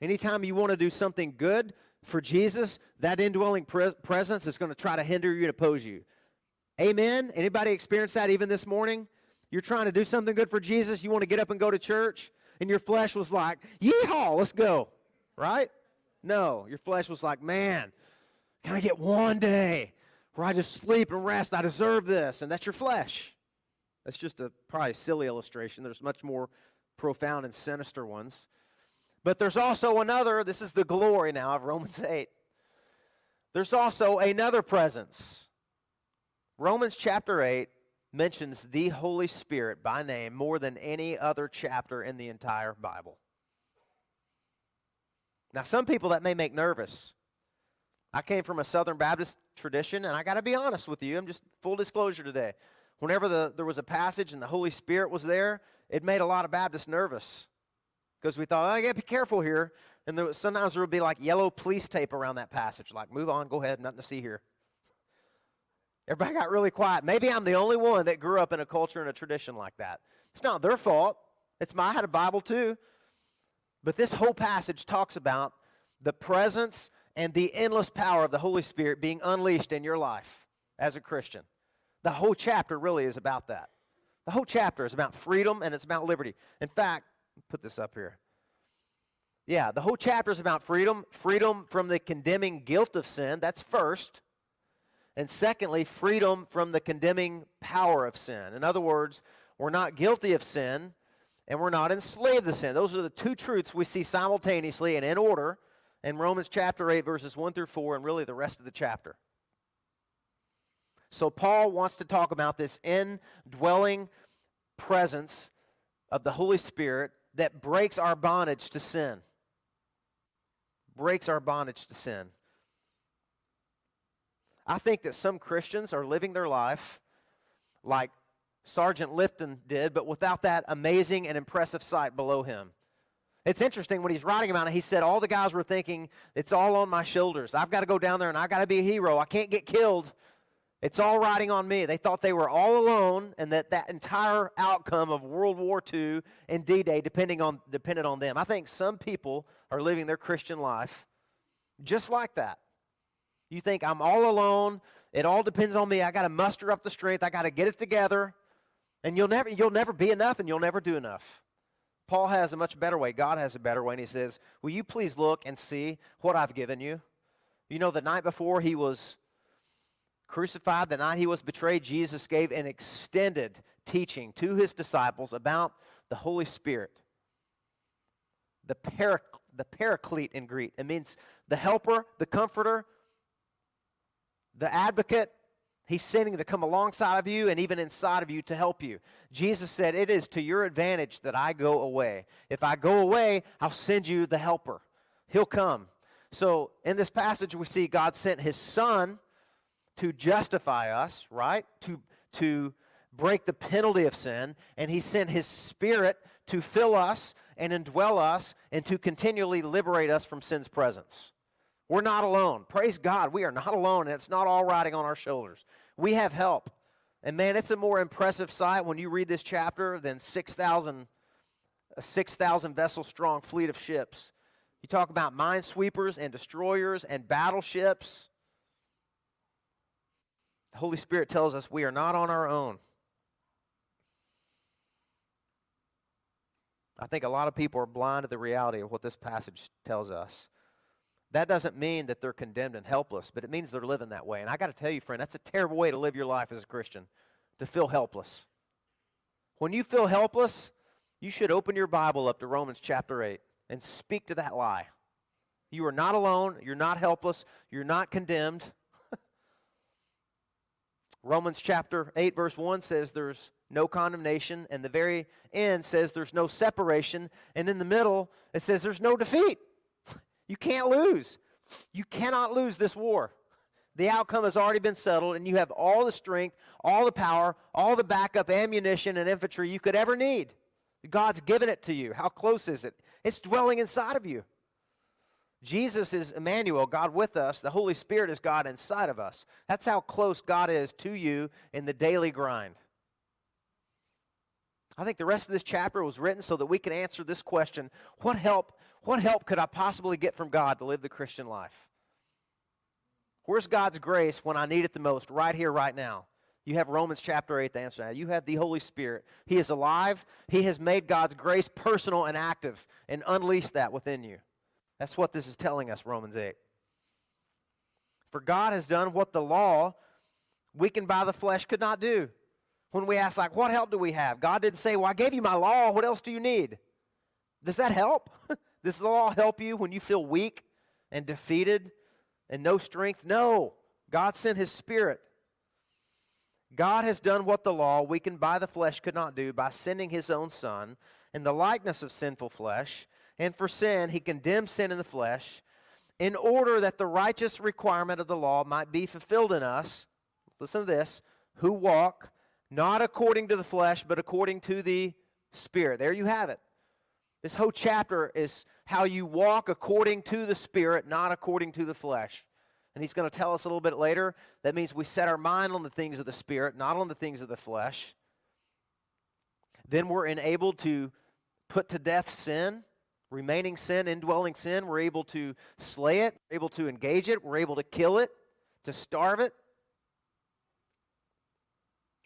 Anytime you want to do something good for Jesus, that indwelling pre- presence is going to try to hinder you and oppose you. Amen? Anybody experience that even this morning? You're trying to do something good for Jesus, you want to get up and go to church, and your flesh was like, yeehaw, let's go. Right? No, your flesh was like, man, can I get one day where I just sleep and rest? I deserve this. And that's your flesh. That's just a probably silly illustration. There's much more profound and sinister ones. But there's also another, this is the glory now of Romans 8. There's also another presence. Romans chapter 8 mentions the Holy Spirit by name more than any other chapter in the entire Bible. Now, some people that may make nervous. I came from a Southern Baptist tradition, and I got to be honest with you. I'm just full disclosure today. Whenever the, there was a passage and the Holy Spirit was there, it made a lot of Baptists nervous because we thought, oh, to be careful here. And there was, sometimes there would be like yellow police tape around that passage, like, move on, go ahead, nothing to see here. Everybody got really quiet. Maybe I'm the only one that grew up in a culture and a tradition like that. It's not their fault. It's my, I had a Bible too. But this whole passage talks about the presence and the endless power of the Holy Spirit being unleashed in your life as a Christian. The whole chapter really is about that. The whole chapter is about freedom and it's about liberty. In fact, put this up here. Yeah, the whole chapter is about freedom freedom from the condemning guilt of sin. That's first. And secondly, freedom from the condemning power of sin. In other words, we're not guilty of sin and we're not enslaved to sin. Those are the two truths we see simultaneously and in order in Romans chapter 8, verses 1 through 4, and really the rest of the chapter. So, Paul wants to talk about this indwelling presence of the Holy Spirit that breaks our bondage to sin. Breaks our bondage to sin. I think that some Christians are living their life like Sergeant Lifton did, but without that amazing and impressive sight below him. It's interesting when he's writing about it, he said all the guys were thinking, it's all on my shoulders. I've got to go down there and I've got to be a hero. I can't get killed. It's all riding on me. They thought they were all alone and that that entire outcome of World War II and D-Day depending on, depended on them. I think some people are living their Christian life just like that. You think I'm all alone. It all depends on me. I got to muster up the strength. I got to get it together. And you'll never, you'll never be enough and you'll never do enough. Paul has a much better way. God has a better way. And he says, Will you please look and see what I've given you? You know, the night before he was crucified, the night he was betrayed, Jesus gave an extended teaching to his disciples about the Holy Spirit. The, parac- the paraclete in Greek. It means the helper, the comforter, the advocate, He's sending to come alongside of you and even inside of you to help you. Jesus said, It is to your advantage that I go away. If I go away, I'll send you the helper. He'll come. So in this passage, we see God sent his son to justify us, right? To, to break the penalty of sin. And he sent his spirit to fill us and indwell us and to continually liberate us from sin's presence. We're not alone. Praise God, we are not alone, and it's not all riding on our shoulders. We have help. And man, it's a more impressive sight when you read this chapter than 6,000 a 6,000 vessel strong fleet of ships. You talk about minesweepers and destroyers and battleships. The Holy Spirit tells us we are not on our own. I think a lot of people are blind to the reality of what this passage tells us that doesn't mean that they're condemned and helpless, but it means they're living that way. And I got to tell you, friend, that's a terrible way to live your life as a Christian, to feel helpless. When you feel helpless, you should open your Bible up to Romans chapter 8 and speak to that lie. You are not alone, you're not helpless, you're not condemned. Romans chapter 8, verse 1 says there's no condemnation, and the very end says there's no separation, and in the middle it says there's no defeat. You can't lose. You cannot lose this war. The outcome has already been settled, and you have all the strength, all the power, all the backup ammunition and infantry you could ever need. God's given it to you. How close is it? It's dwelling inside of you. Jesus is Emmanuel, God with us. The Holy Spirit is God inside of us. That's how close God is to you in the daily grind. I think the rest of this chapter was written so that we can answer this question what help, what help could I possibly get from God to live the Christian life? Where's God's grace when I need it the most? Right here, right now. You have Romans chapter 8 to answer now. You have the Holy Spirit. He is alive. He has made God's grace personal and active and unleashed that within you. That's what this is telling us, Romans 8. For God has done what the law, weakened by the flesh, could not do. When we ask, like, what help do we have? God didn't say, Well, I gave you my law. What else do you need? Does that help? Does the law help you when you feel weak and defeated and no strength? No. God sent His Spirit. God has done what the law, weakened by the flesh, could not do by sending His own Son in the likeness of sinful flesh. And for sin, He condemned sin in the flesh in order that the righteous requirement of the law might be fulfilled in us. Listen to this who walk not according to the flesh, but according to the Spirit. There you have it. This whole chapter is how you walk according to the Spirit, not according to the flesh. And he's going to tell us a little bit later. That means we set our mind on the things of the Spirit, not on the things of the flesh. Then we're enabled to put to death sin, remaining sin, indwelling sin. We're able to slay it, we're able to engage it, we're able to kill it, to starve it.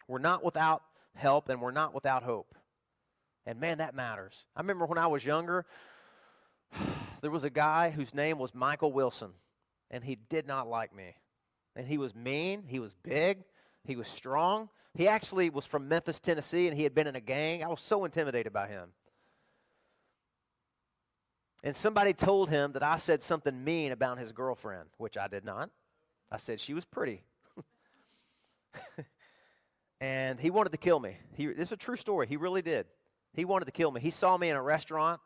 We're not without help and we're not without hope. And man, that matters. I remember when I was younger, there was a guy whose name was Michael Wilson, and he did not like me. And he was mean, he was big, he was strong. He actually was from Memphis, Tennessee, and he had been in a gang. I was so intimidated by him. And somebody told him that I said something mean about his girlfriend, which I did not. I said she was pretty. and he wanted to kill me. He, this is a true story. He really did. He wanted to kill me. He saw me in a restaurant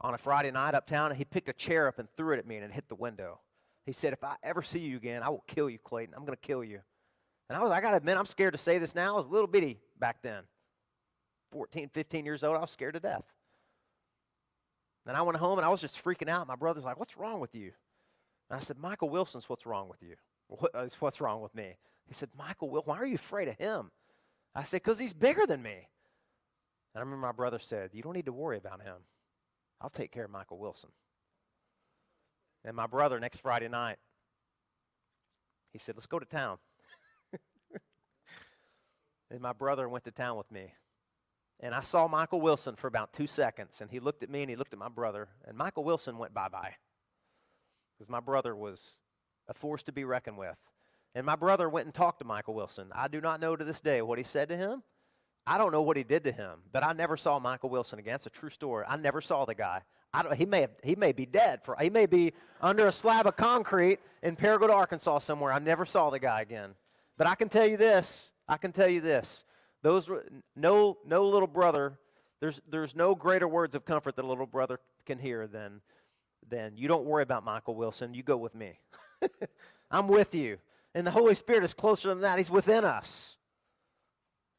on a Friday night uptown, and he picked a chair up and threw it at me, and it hit the window. He said, "If I ever see you again, I will kill you, Clayton. I'm going to kill you." And I was, I got to admit, I'm scared to say this now. I was a little bitty back then, 14, 15 years old. I was scared to death. And I went home, and I was just freaking out. My brother's like, "What's wrong with you?" And I said, "Michael Wilson's what's wrong with you." What, uh, what's wrong with me? He said, Michael why are you afraid of him? I said, because he's bigger than me. And I remember my brother said, You don't need to worry about him. I'll take care of Michael Wilson. And my brother, next Friday night, he said, Let's go to town. and my brother went to town with me. And I saw Michael Wilson for about two seconds. And he looked at me and he looked at my brother. And Michael Wilson went bye bye. Because my brother was a force to be reckoned with. And my brother went and talked to Michael Wilson. I do not know to this day what he said to him. I don't know what he did to him, but I never saw Michael Wilson again. It's a true story. I never saw the guy. I don't, he, may have, he may be dead. For, he may be under a slab of concrete in Paragould, Arkansas somewhere. I never saw the guy again. But I can tell you this. I can tell you this. Those, no, no little brother, there's, there's no greater words of comfort that a little brother can hear than, than you don't worry about Michael Wilson. You go with me. I'm with you. And the Holy Spirit is closer than that. He's within us.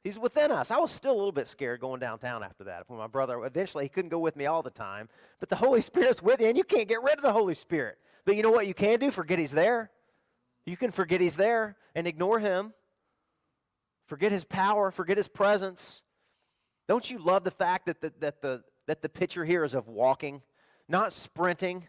He's within us. I was still a little bit scared going downtown after that. When my brother, eventually, he couldn't go with me all the time. But the Holy Spirit's with you, and you can't get rid of the Holy Spirit. But you know what you can do? Forget He's there. You can forget He's there and ignore Him. Forget His power, forget His presence. Don't you love the fact that the, that the, that the picture here is of walking, not sprinting?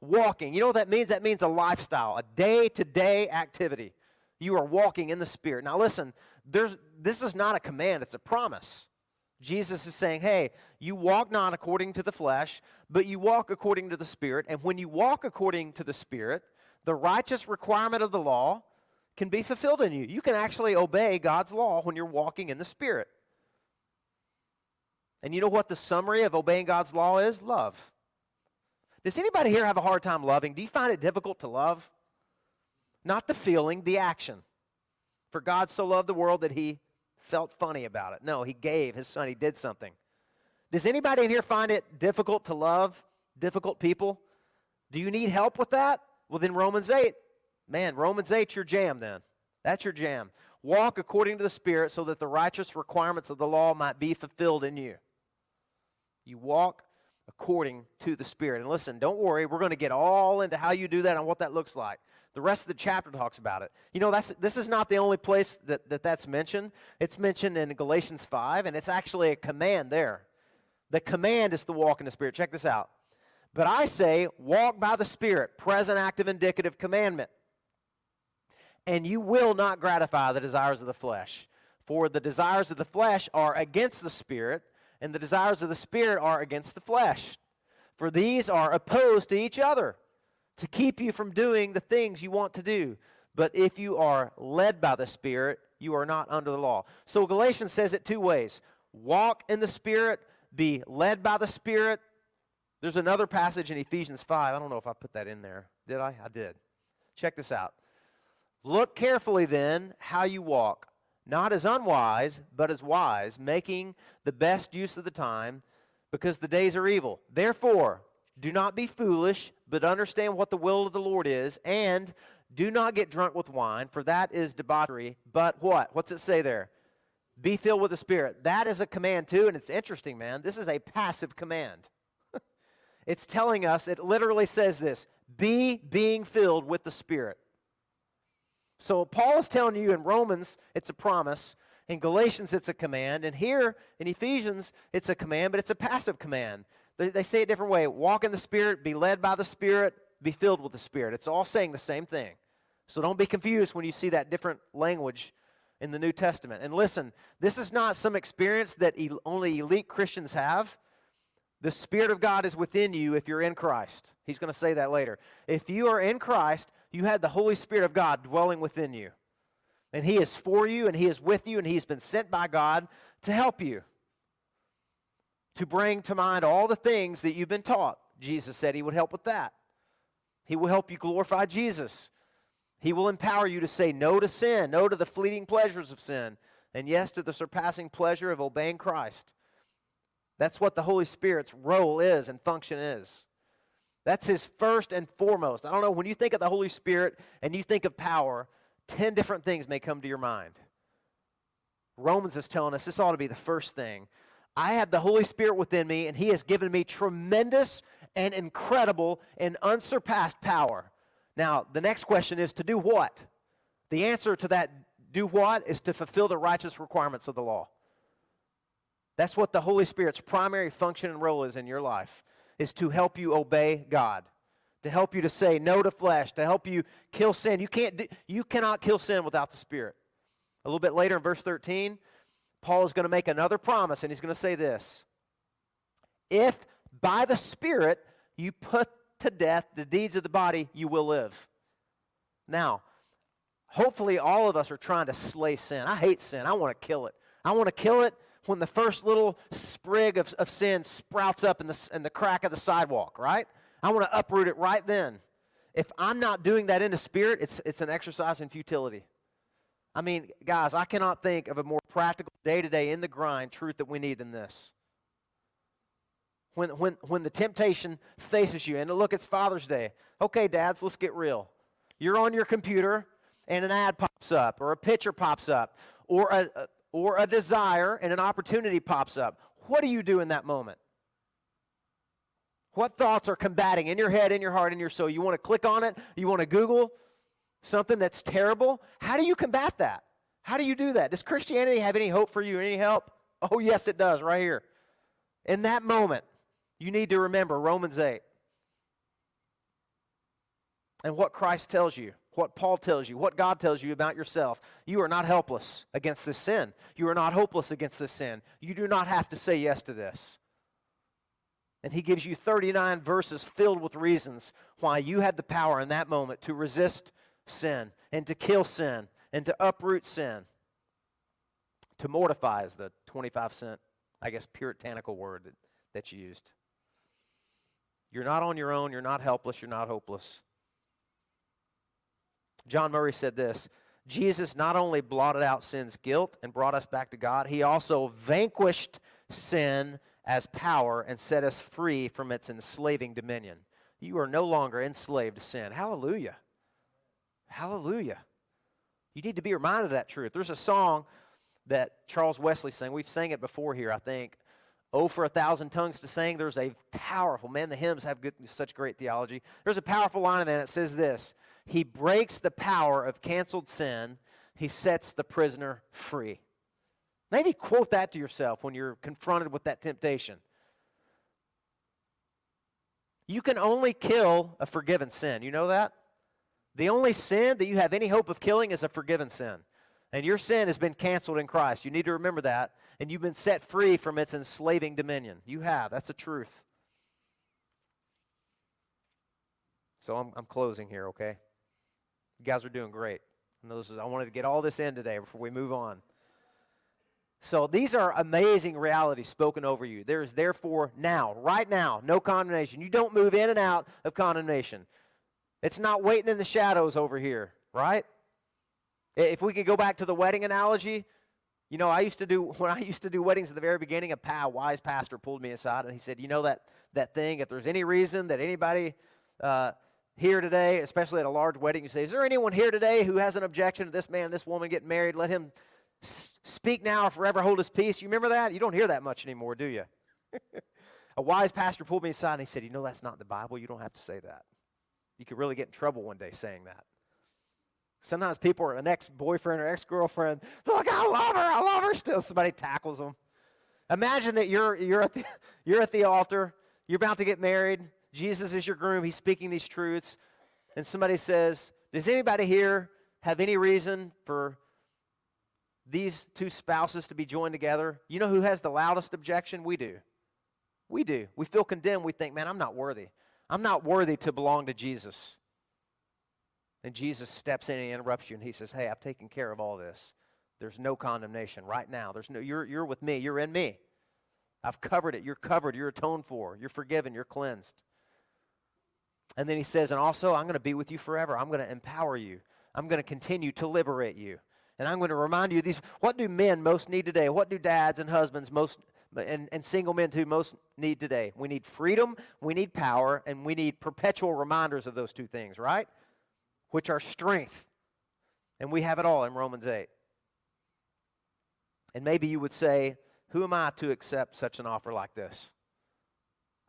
walking. You know what that means? That means a lifestyle, a day to day activity. You are walking in the Spirit. Now, listen, there's, this is not a command, it's a promise. Jesus is saying, hey, you walk not according to the flesh, but you walk according to the Spirit. And when you walk according to the Spirit, the righteous requirement of the law can be fulfilled in you. You can actually obey God's law when you're walking in the Spirit. And you know what the summary of obeying God's law is? Love. Does anybody here have a hard time loving? Do you find it difficult to love? Not the feeling, the action. For God so loved the world that he felt funny about it. No, he gave his son, he did something. Does anybody in here find it difficult to love difficult people? Do you need help with that? Well, then Romans 8. Man, Romans 8, your jam then. That's your jam. Walk according to the Spirit so that the righteous requirements of the law might be fulfilled in you. You walk according to the Spirit. And listen, don't worry, we're going to get all into how you do that and what that looks like. The rest of the chapter talks about it. You know, that's, this is not the only place that, that that's mentioned. It's mentioned in Galatians 5, and it's actually a command there. The command is to walk in the Spirit. Check this out. But I say, walk by the Spirit, present, active, indicative commandment. And you will not gratify the desires of the flesh. For the desires of the flesh are against the Spirit, and the desires of the Spirit are against the flesh. For these are opposed to each other to keep you from doing the things you want to do. But if you are led by the Spirit, you are not under the law. So Galatians says it two ways walk in the Spirit, be led by the Spirit. There's another passage in Ephesians 5. I don't know if I put that in there. Did I? I did. Check this out. Look carefully then how you walk, not as unwise, but as wise, making the best use of the time, because the days are evil. Therefore, do not be foolish, but understand what the will of the Lord is, and do not get drunk with wine, for that is debauchery. But what? What's it say there? Be filled with the Spirit. That is a command too, and it's interesting, man. This is a passive command. it's telling us, it literally says this be being filled with the Spirit. So Paul is telling you in Romans, it's a promise. In Galatians, it's a command. And here in Ephesians, it's a command, but it's a passive command. They, they say it different way walk in the Spirit, be led by the Spirit, be filled with the Spirit. It's all saying the same thing. So don't be confused when you see that different language in the New Testament. And listen, this is not some experience that only elite Christians have. The Spirit of God is within you if you're in Christ. He's going to say that later. If you are in Christ, you had the Holy Spirit of God dwelling within you. And He is for you, and He is with you, and He's been sent by God to help you to bring to mind all the things that you've been taught. Jesus said he would help with that. He will help you glorify Jesus. He will empower you to say no to sin, no to the fleeting pleasures of sin, and yes to the surpassing pleasure of obeying Christ. That's what the Holy Spirit's role is and function is. That's his first and foremost. I don't know, when you think of the Holy Spirit and you think of power, 10 different things may come to your mind. Romans is telling us this ought to be the first thing. I have the Holy Spirit within me, and He has given me tremendous and incredible and unsurpassed power. Now, the next question is to do what? The answer to that do what is to fulfill the righteous requirements of the law. That's what the Holy Spirit's primary function and role is in your life, is to help you obey God, to help you to say no to flesh, to help you kill sin. You, can't do, you cannot kill sin without the Spirit. A little bit later in verse 13, Paul is going to make another promise, and he's going to say this If by the Spirit you put to death the deeds of the body, you will live. Now, hopefully, all of us are trying to slay sin. I hate sin, I want to kill it. I want to kill it when the first little sprig of, of sin sprouts up in the, in the crack of the sidewalk, right? I want to uproot it right then. If I'm not doing that in the spirit, it's, it's an exercise in futility. I mean, guys, I cannot think of a more practical, day to day, in the grind truth that we need than this. When, when, when the temptation faces you, and look, it's Father's Day. Okay, dads, let's get real. You're on your computer, and an ad pops up, or a picture pops up, or a, or a desire and an opportunity pops up. What do you do in that moment? What thoughts are combating in your head, in your heart, in your soul? You want to click on it? You want to Google? Something that's terrible, how do you combat that? How do you do that? Does Christianity have any hope for you, any help? Oh, yes, it does, right here. In that moment, you need to remember Romans 8. and what Christ tells you, what Paul tells you, what God tells you about yourself, you are not helpless against this sin. You are not hopeless against this sin. You do not have to say yes to this. And he gives you 39 verses filled with reasons why you had the power in that moment to resist sin and to kill sin and to uproot sin. To mortify is the 25 cent, I guess, puritanical word that, that's used. You're not on your own. You're not helpless. You're not hopeless. John Murray said this Jesus not only blotted out sin's guilt and brought us back to God, he also vanquished sin as power and set us free from its enslaving dominion. You are no longer enslaved to sin. Hallelujah. Hallelujah. You need to be reminded of that truth. There's a song that Charles Wesley sang. We've sang it before here, I think. Oh, for a thousand tongues to sing. There's a powerful, man, the hymns have good, such great theology. There's a powerful line in that says this He breaks the power of canceled sin, He sets the prisoner free. Maybe quote that to yourself when you're confronted with that temptation. You can only kill a forgiven sin. You know that? The only sin that you have any hope of killing is a forgiven sin. And your sin has been canceled in Christ. You need to remember that. And you've been set free from its enslaving dominion. You have. That's a truth. So I'm, I'm closing here, okay? You guys are doing great. I, is, I wanted to get all this in today before we move on. So these are amazing realities spoken over you. There is therefore now, right now, no condemnation. You don't move in and out of condemnation. It's not waiting in the shadows over here, right? If we could go back to the wedding analogy, you know, I used to do when I used to do weddings at the very beginning. A pal, wise pastor pulled me aside and he said, "You know that that thing. If there's any reason that anybody uh, here today, especially at a large wedding, you say, is there anyone here today who has an objection to this man and this woman getting married? Let him speak now or forever hold his peace. You remember that? You don't hear that much anymore, do you? a wise pastor pulled me aside and he said, You know, that's not the Bible. You don't have to say that. You could really get in trouble one day saying that. Sometimes people are an ex boyfriend or ex girlfriend. Look, I love her. I love her still. Somebody tackles them. Imagine that you're, you're, at the, you're at the altar. You're about to get married. Jesus is your groom. He's speaking these truths. And somebody says, Does anybody here have any reason for these two spouses to be joined together, you know who has the loudest objection? We do. We do. We feel condemned. We think, man, I'm not worthy. I'm not worthy to belong to Jesus. And Jesus steps in and interrupts you, and he says, Hey, I've taken care of all this. There's no condemnation right now. There's no, you're, you're with me. You're in me. I've covered it. You're covered. You're atoned for. You're forgiven. You're cleansed. And then he says, And also, I'm going to be with you forever. I'm going to empower you. I'm going to continue to liberate you. And I'm going to remind you these what do men most need today? What do dads and husbands most and, and single men too most need today? We need freedom, we need power, and we need perpetual reminders of those two things, right? Which are strength. And we have it all in Romans 8. And maybe you would say, Who am I to accept such an offer like this?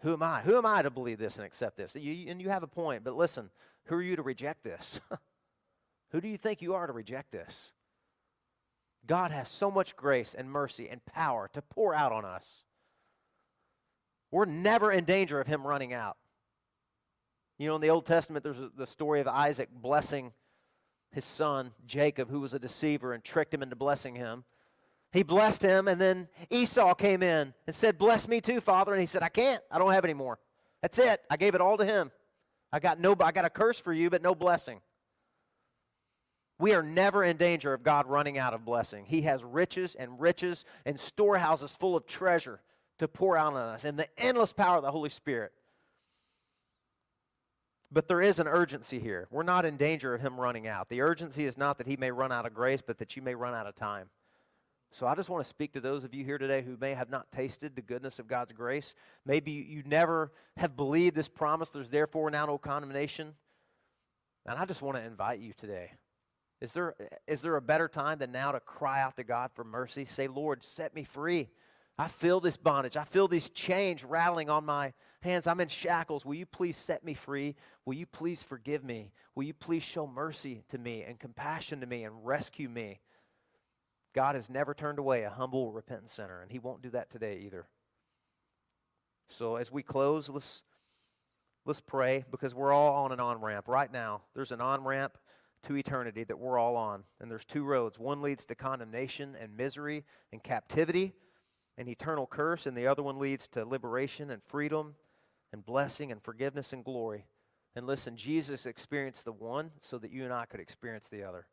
Who am I? Who am I to believe this and accept this? You, and you have a point, but listen, who are you to reject this? who do you think you are to reject this? God has so much grace and mercy and power to pour out on us. We're never in danger of Him running out. You know, in the Old Testament, there's the story of Isaac blessing his son, Jacob, who was a deceiver and tricked him into blessing him. He blessed him, and then Esau came in and said, Bless me too, Father. And he said, I can't. I don't have any more. That's it. I gave it all to him. I got no I got a curse for you, but no blessing. We are never in danger of God running out of blessing. He has riches and riches and storehouses full of treasure to pour out on us and the endless power of the Holy Spirit. But there is an urgency here. We're not in danger of him running out. The urgency is not that he may run out of grace, but that you may run out of time. So I just want to speak to those of you here today who may have not tasted the goodness of God's grace. Maybe you never have believed this promise, there's therefore now no condemnation. And I just want to invite you today is there, is there a better time than now to cry out to God for mercy? Say, Lord, set me free. I feel this bondage. I feel these chains rattling on my hands. I'm in shackles. Will you please set me free? Will you please forgive me? Will you please show mercy to me and compassion to me and rescue me? God has never turned away a humble, repentant sinner, and He won't do that today either. So, as we close, let's Let's pray because we're all on an on ramp right now. There's an on ramp to eternity that we're all on. And there's two roads one leads to condemnation and misery and captivity and eternal curse, and the other one leads to liberation and freedom and blessing and forgiveness and glory. And listen, Jesus experienced the one so that you and I could experience the other.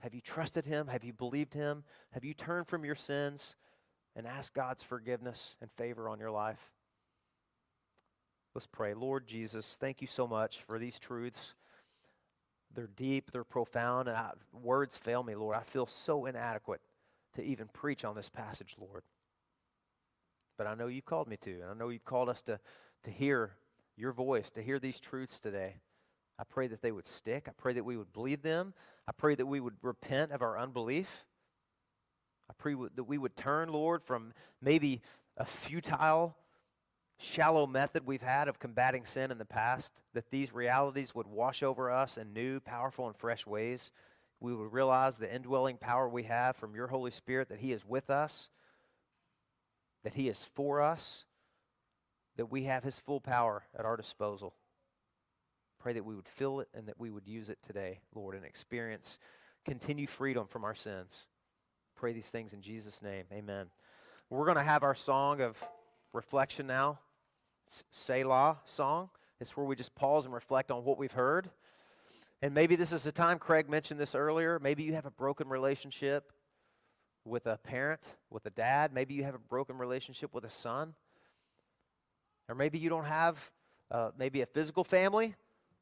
Have you trusted him? Have you believed him? Have you turned from your sins and asked God's forgiveness and favor on your life? Let's pray. Lord Jesus, thank you so much for these truths. They're deep, they're profound, and I, words fail me, Lord. I feel so inadequate to even preach on this passage, Lord. But I know you've called me to, and I know you've called us to, to hear your voice, to hear these truths today. I pray that they would stick. I pray that we would believe them. I pray that we would repent of our unbelief. I pray that we would turn, Lord, from maybe a futile, shallow method we've had of combating sin in the past, that these realities would wash over us in new, powerful, and fresh ways. We would realize the indwelling power we have from your Holy Spirit, that He is with us, that He is for us, that we have His full power at our disposal. Pray that we would feel it and that we would use it today, Lord, and experience, continue freedom from our sins. Pray these things in Jesus' name. Amen. We're going to have our song of reflection now. Selah song. It's where we just pause and reflect on what we've heard. And maybe this is a time, Craig mentioned this earlier. Maybe you have a broken relationship with a parent, with a dad. Maybe you have a broken relationship with a son. Or maybe you don't have uh, maybe a physical family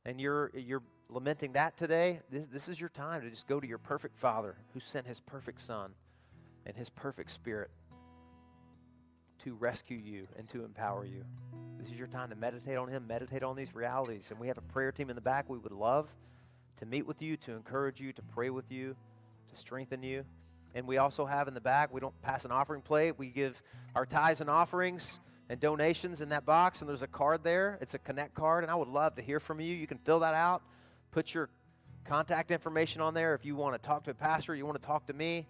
and you're, you're lamenting that today. This, this is your time to just go to your perfect Father who sent his perfect Son and his perfect Spirit to rescue you and to empower you. This is your time to meditate on Him, meditate on these realities. And we have a prayer team in the back. We would love to meet with you, to encourage you, to pray with you, to strengthen you. And we also have in the back, we don't pass an offering plate. We give our tithes and offerings and donations in that box. And there's a card there. It's a Connect card. And I would love to hear from you. You can fill that out, put your contact information on there if you want to talk to a pastor, you want to talk to me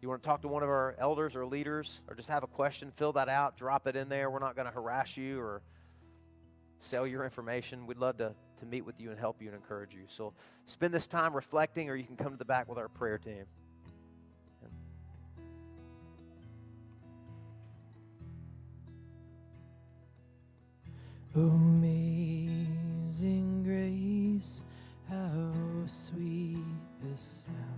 you want to talk to one of our elders or leaders or just have a question, fill that out, drop it in there. We're not going to harass you or sell your information. We'd love to, to meet with you and help you and encourage you. So spend this time reflecting, or you can come to the back with our prayer team. Amazing grace, how sweet the sound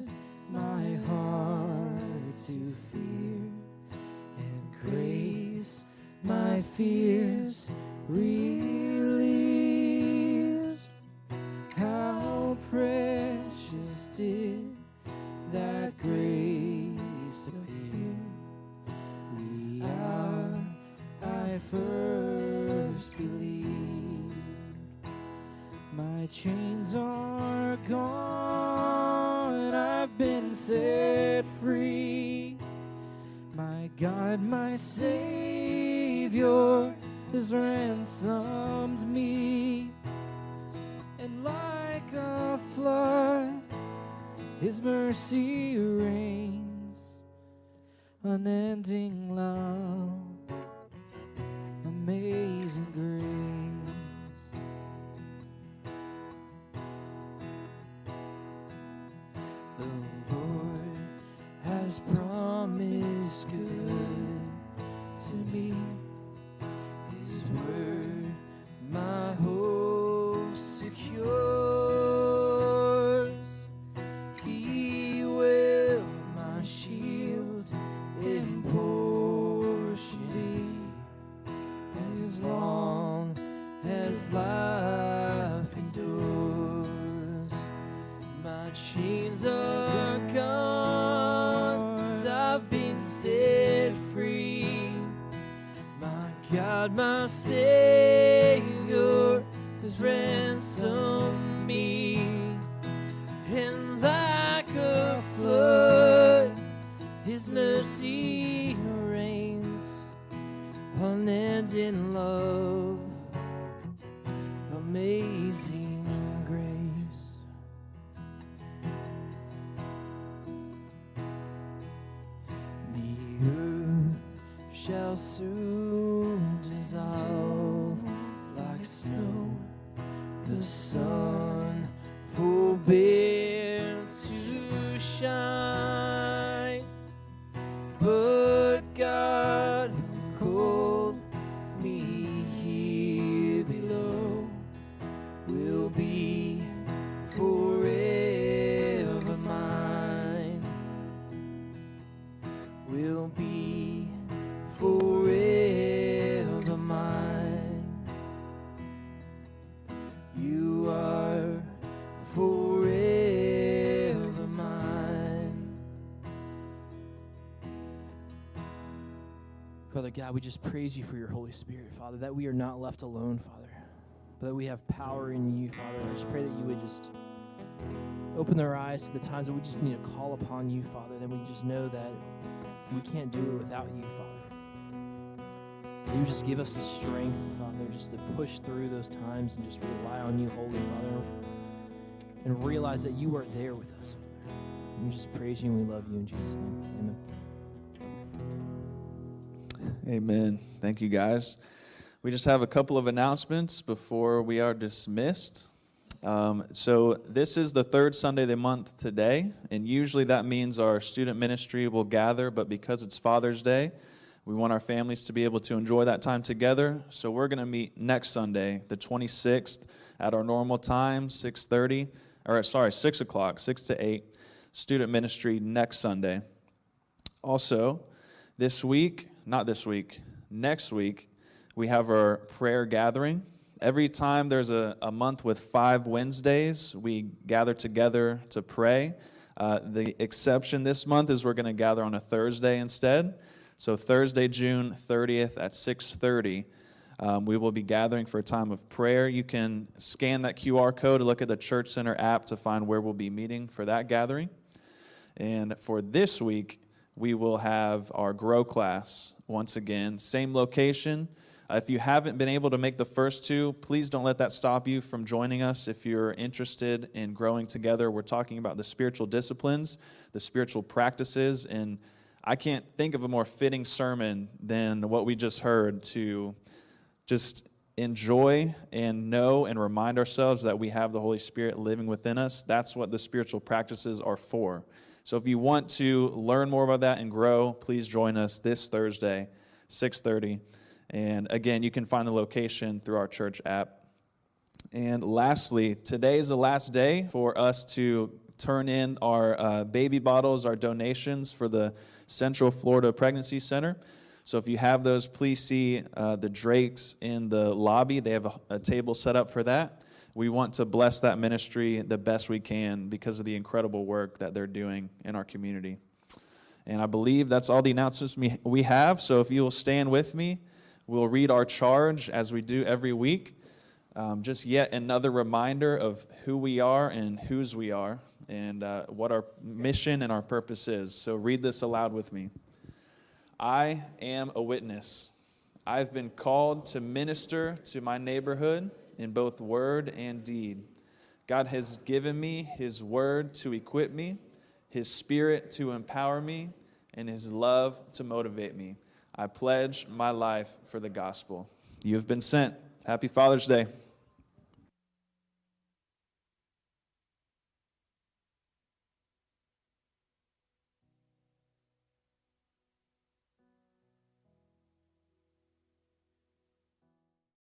my heart to fear and grace my fears The sun God, we just praise you for your Holy Spirit, Father, that we are not left alone, Father, but that we have power in you, Father. I just pray that you would just open their eyes to the times that we just need to call upon you, Father. that we just know that we can't do it without you, Father. That you just give us the strength, Father, just to push through those times and just rely on you, Holy Father, and realize that you are there with us, Father. We just praise you and we love you in Jesus' name. Amen. Amen. Thank you, guys. We just have a couple of announcements before we are dismissed. Um, so, this is the third Sunday of the month today, and usually that means our student ministry will gather, but because it's Father's Day, we want our families to be able to enjoy that time together. So, we're going to meet next Sunday, the 26th, at our normal time, 6:30, or sorry, 6 o'clock, 6 to 8, student ministry next Sunday. Also, this week, not this week, next week, we have our prayer gathering. Every time there's a, a month with five Wednesdays, we gather together to pray. Uh, the exception this month is we're going to gather on a Thursday instead. So Thursday, June 30th at 6:30, um, we will be gathering for a time of prayer. You can scan that QR code to look at the Church Center app to find where we'll be meeting for that gathering. And for this week, we will have our grow class once again, same location. Uh, if you haven't been able to make the first two, please don't let that stop you from joining us. If you're interested in growing together, we're talking about the spiritual disciplines, the spiritual practices, and I can't think of a more fitting sermon than what we just heard to just enjoy and know and remind ourselves that we have the Holy Spirit living within us. That's what the spiritual practices are for. So if you want to learn more about that and grow, please join us this Thursday, 6:30. And again, you can find the location through our church app. And lastly, today is the last day for us to turn in our uh, baby bottles, our donations for the Central Florida Pregnancy Center. So if you have those, please see uh, the Drakes in the lobby. They have a, a table set up for that. We want to bless that ministry the best we can because of the incredible work that they're doing in our community. And I believe that's all the announcements we- have. So if you will stand with me, we'll read our charge as we do every week. Um, just yet another reminder of who we are and whose we are and uh, what our mission and our purpose is. So read this aloud with me. I am a witness. I've been called to minister to my neighborhood in both word and deed. God has given me His word to equip me, His spirit to empower me, and His love to motivate me. I pledge my life for the gospel. You have been sent. Happy Father's Day.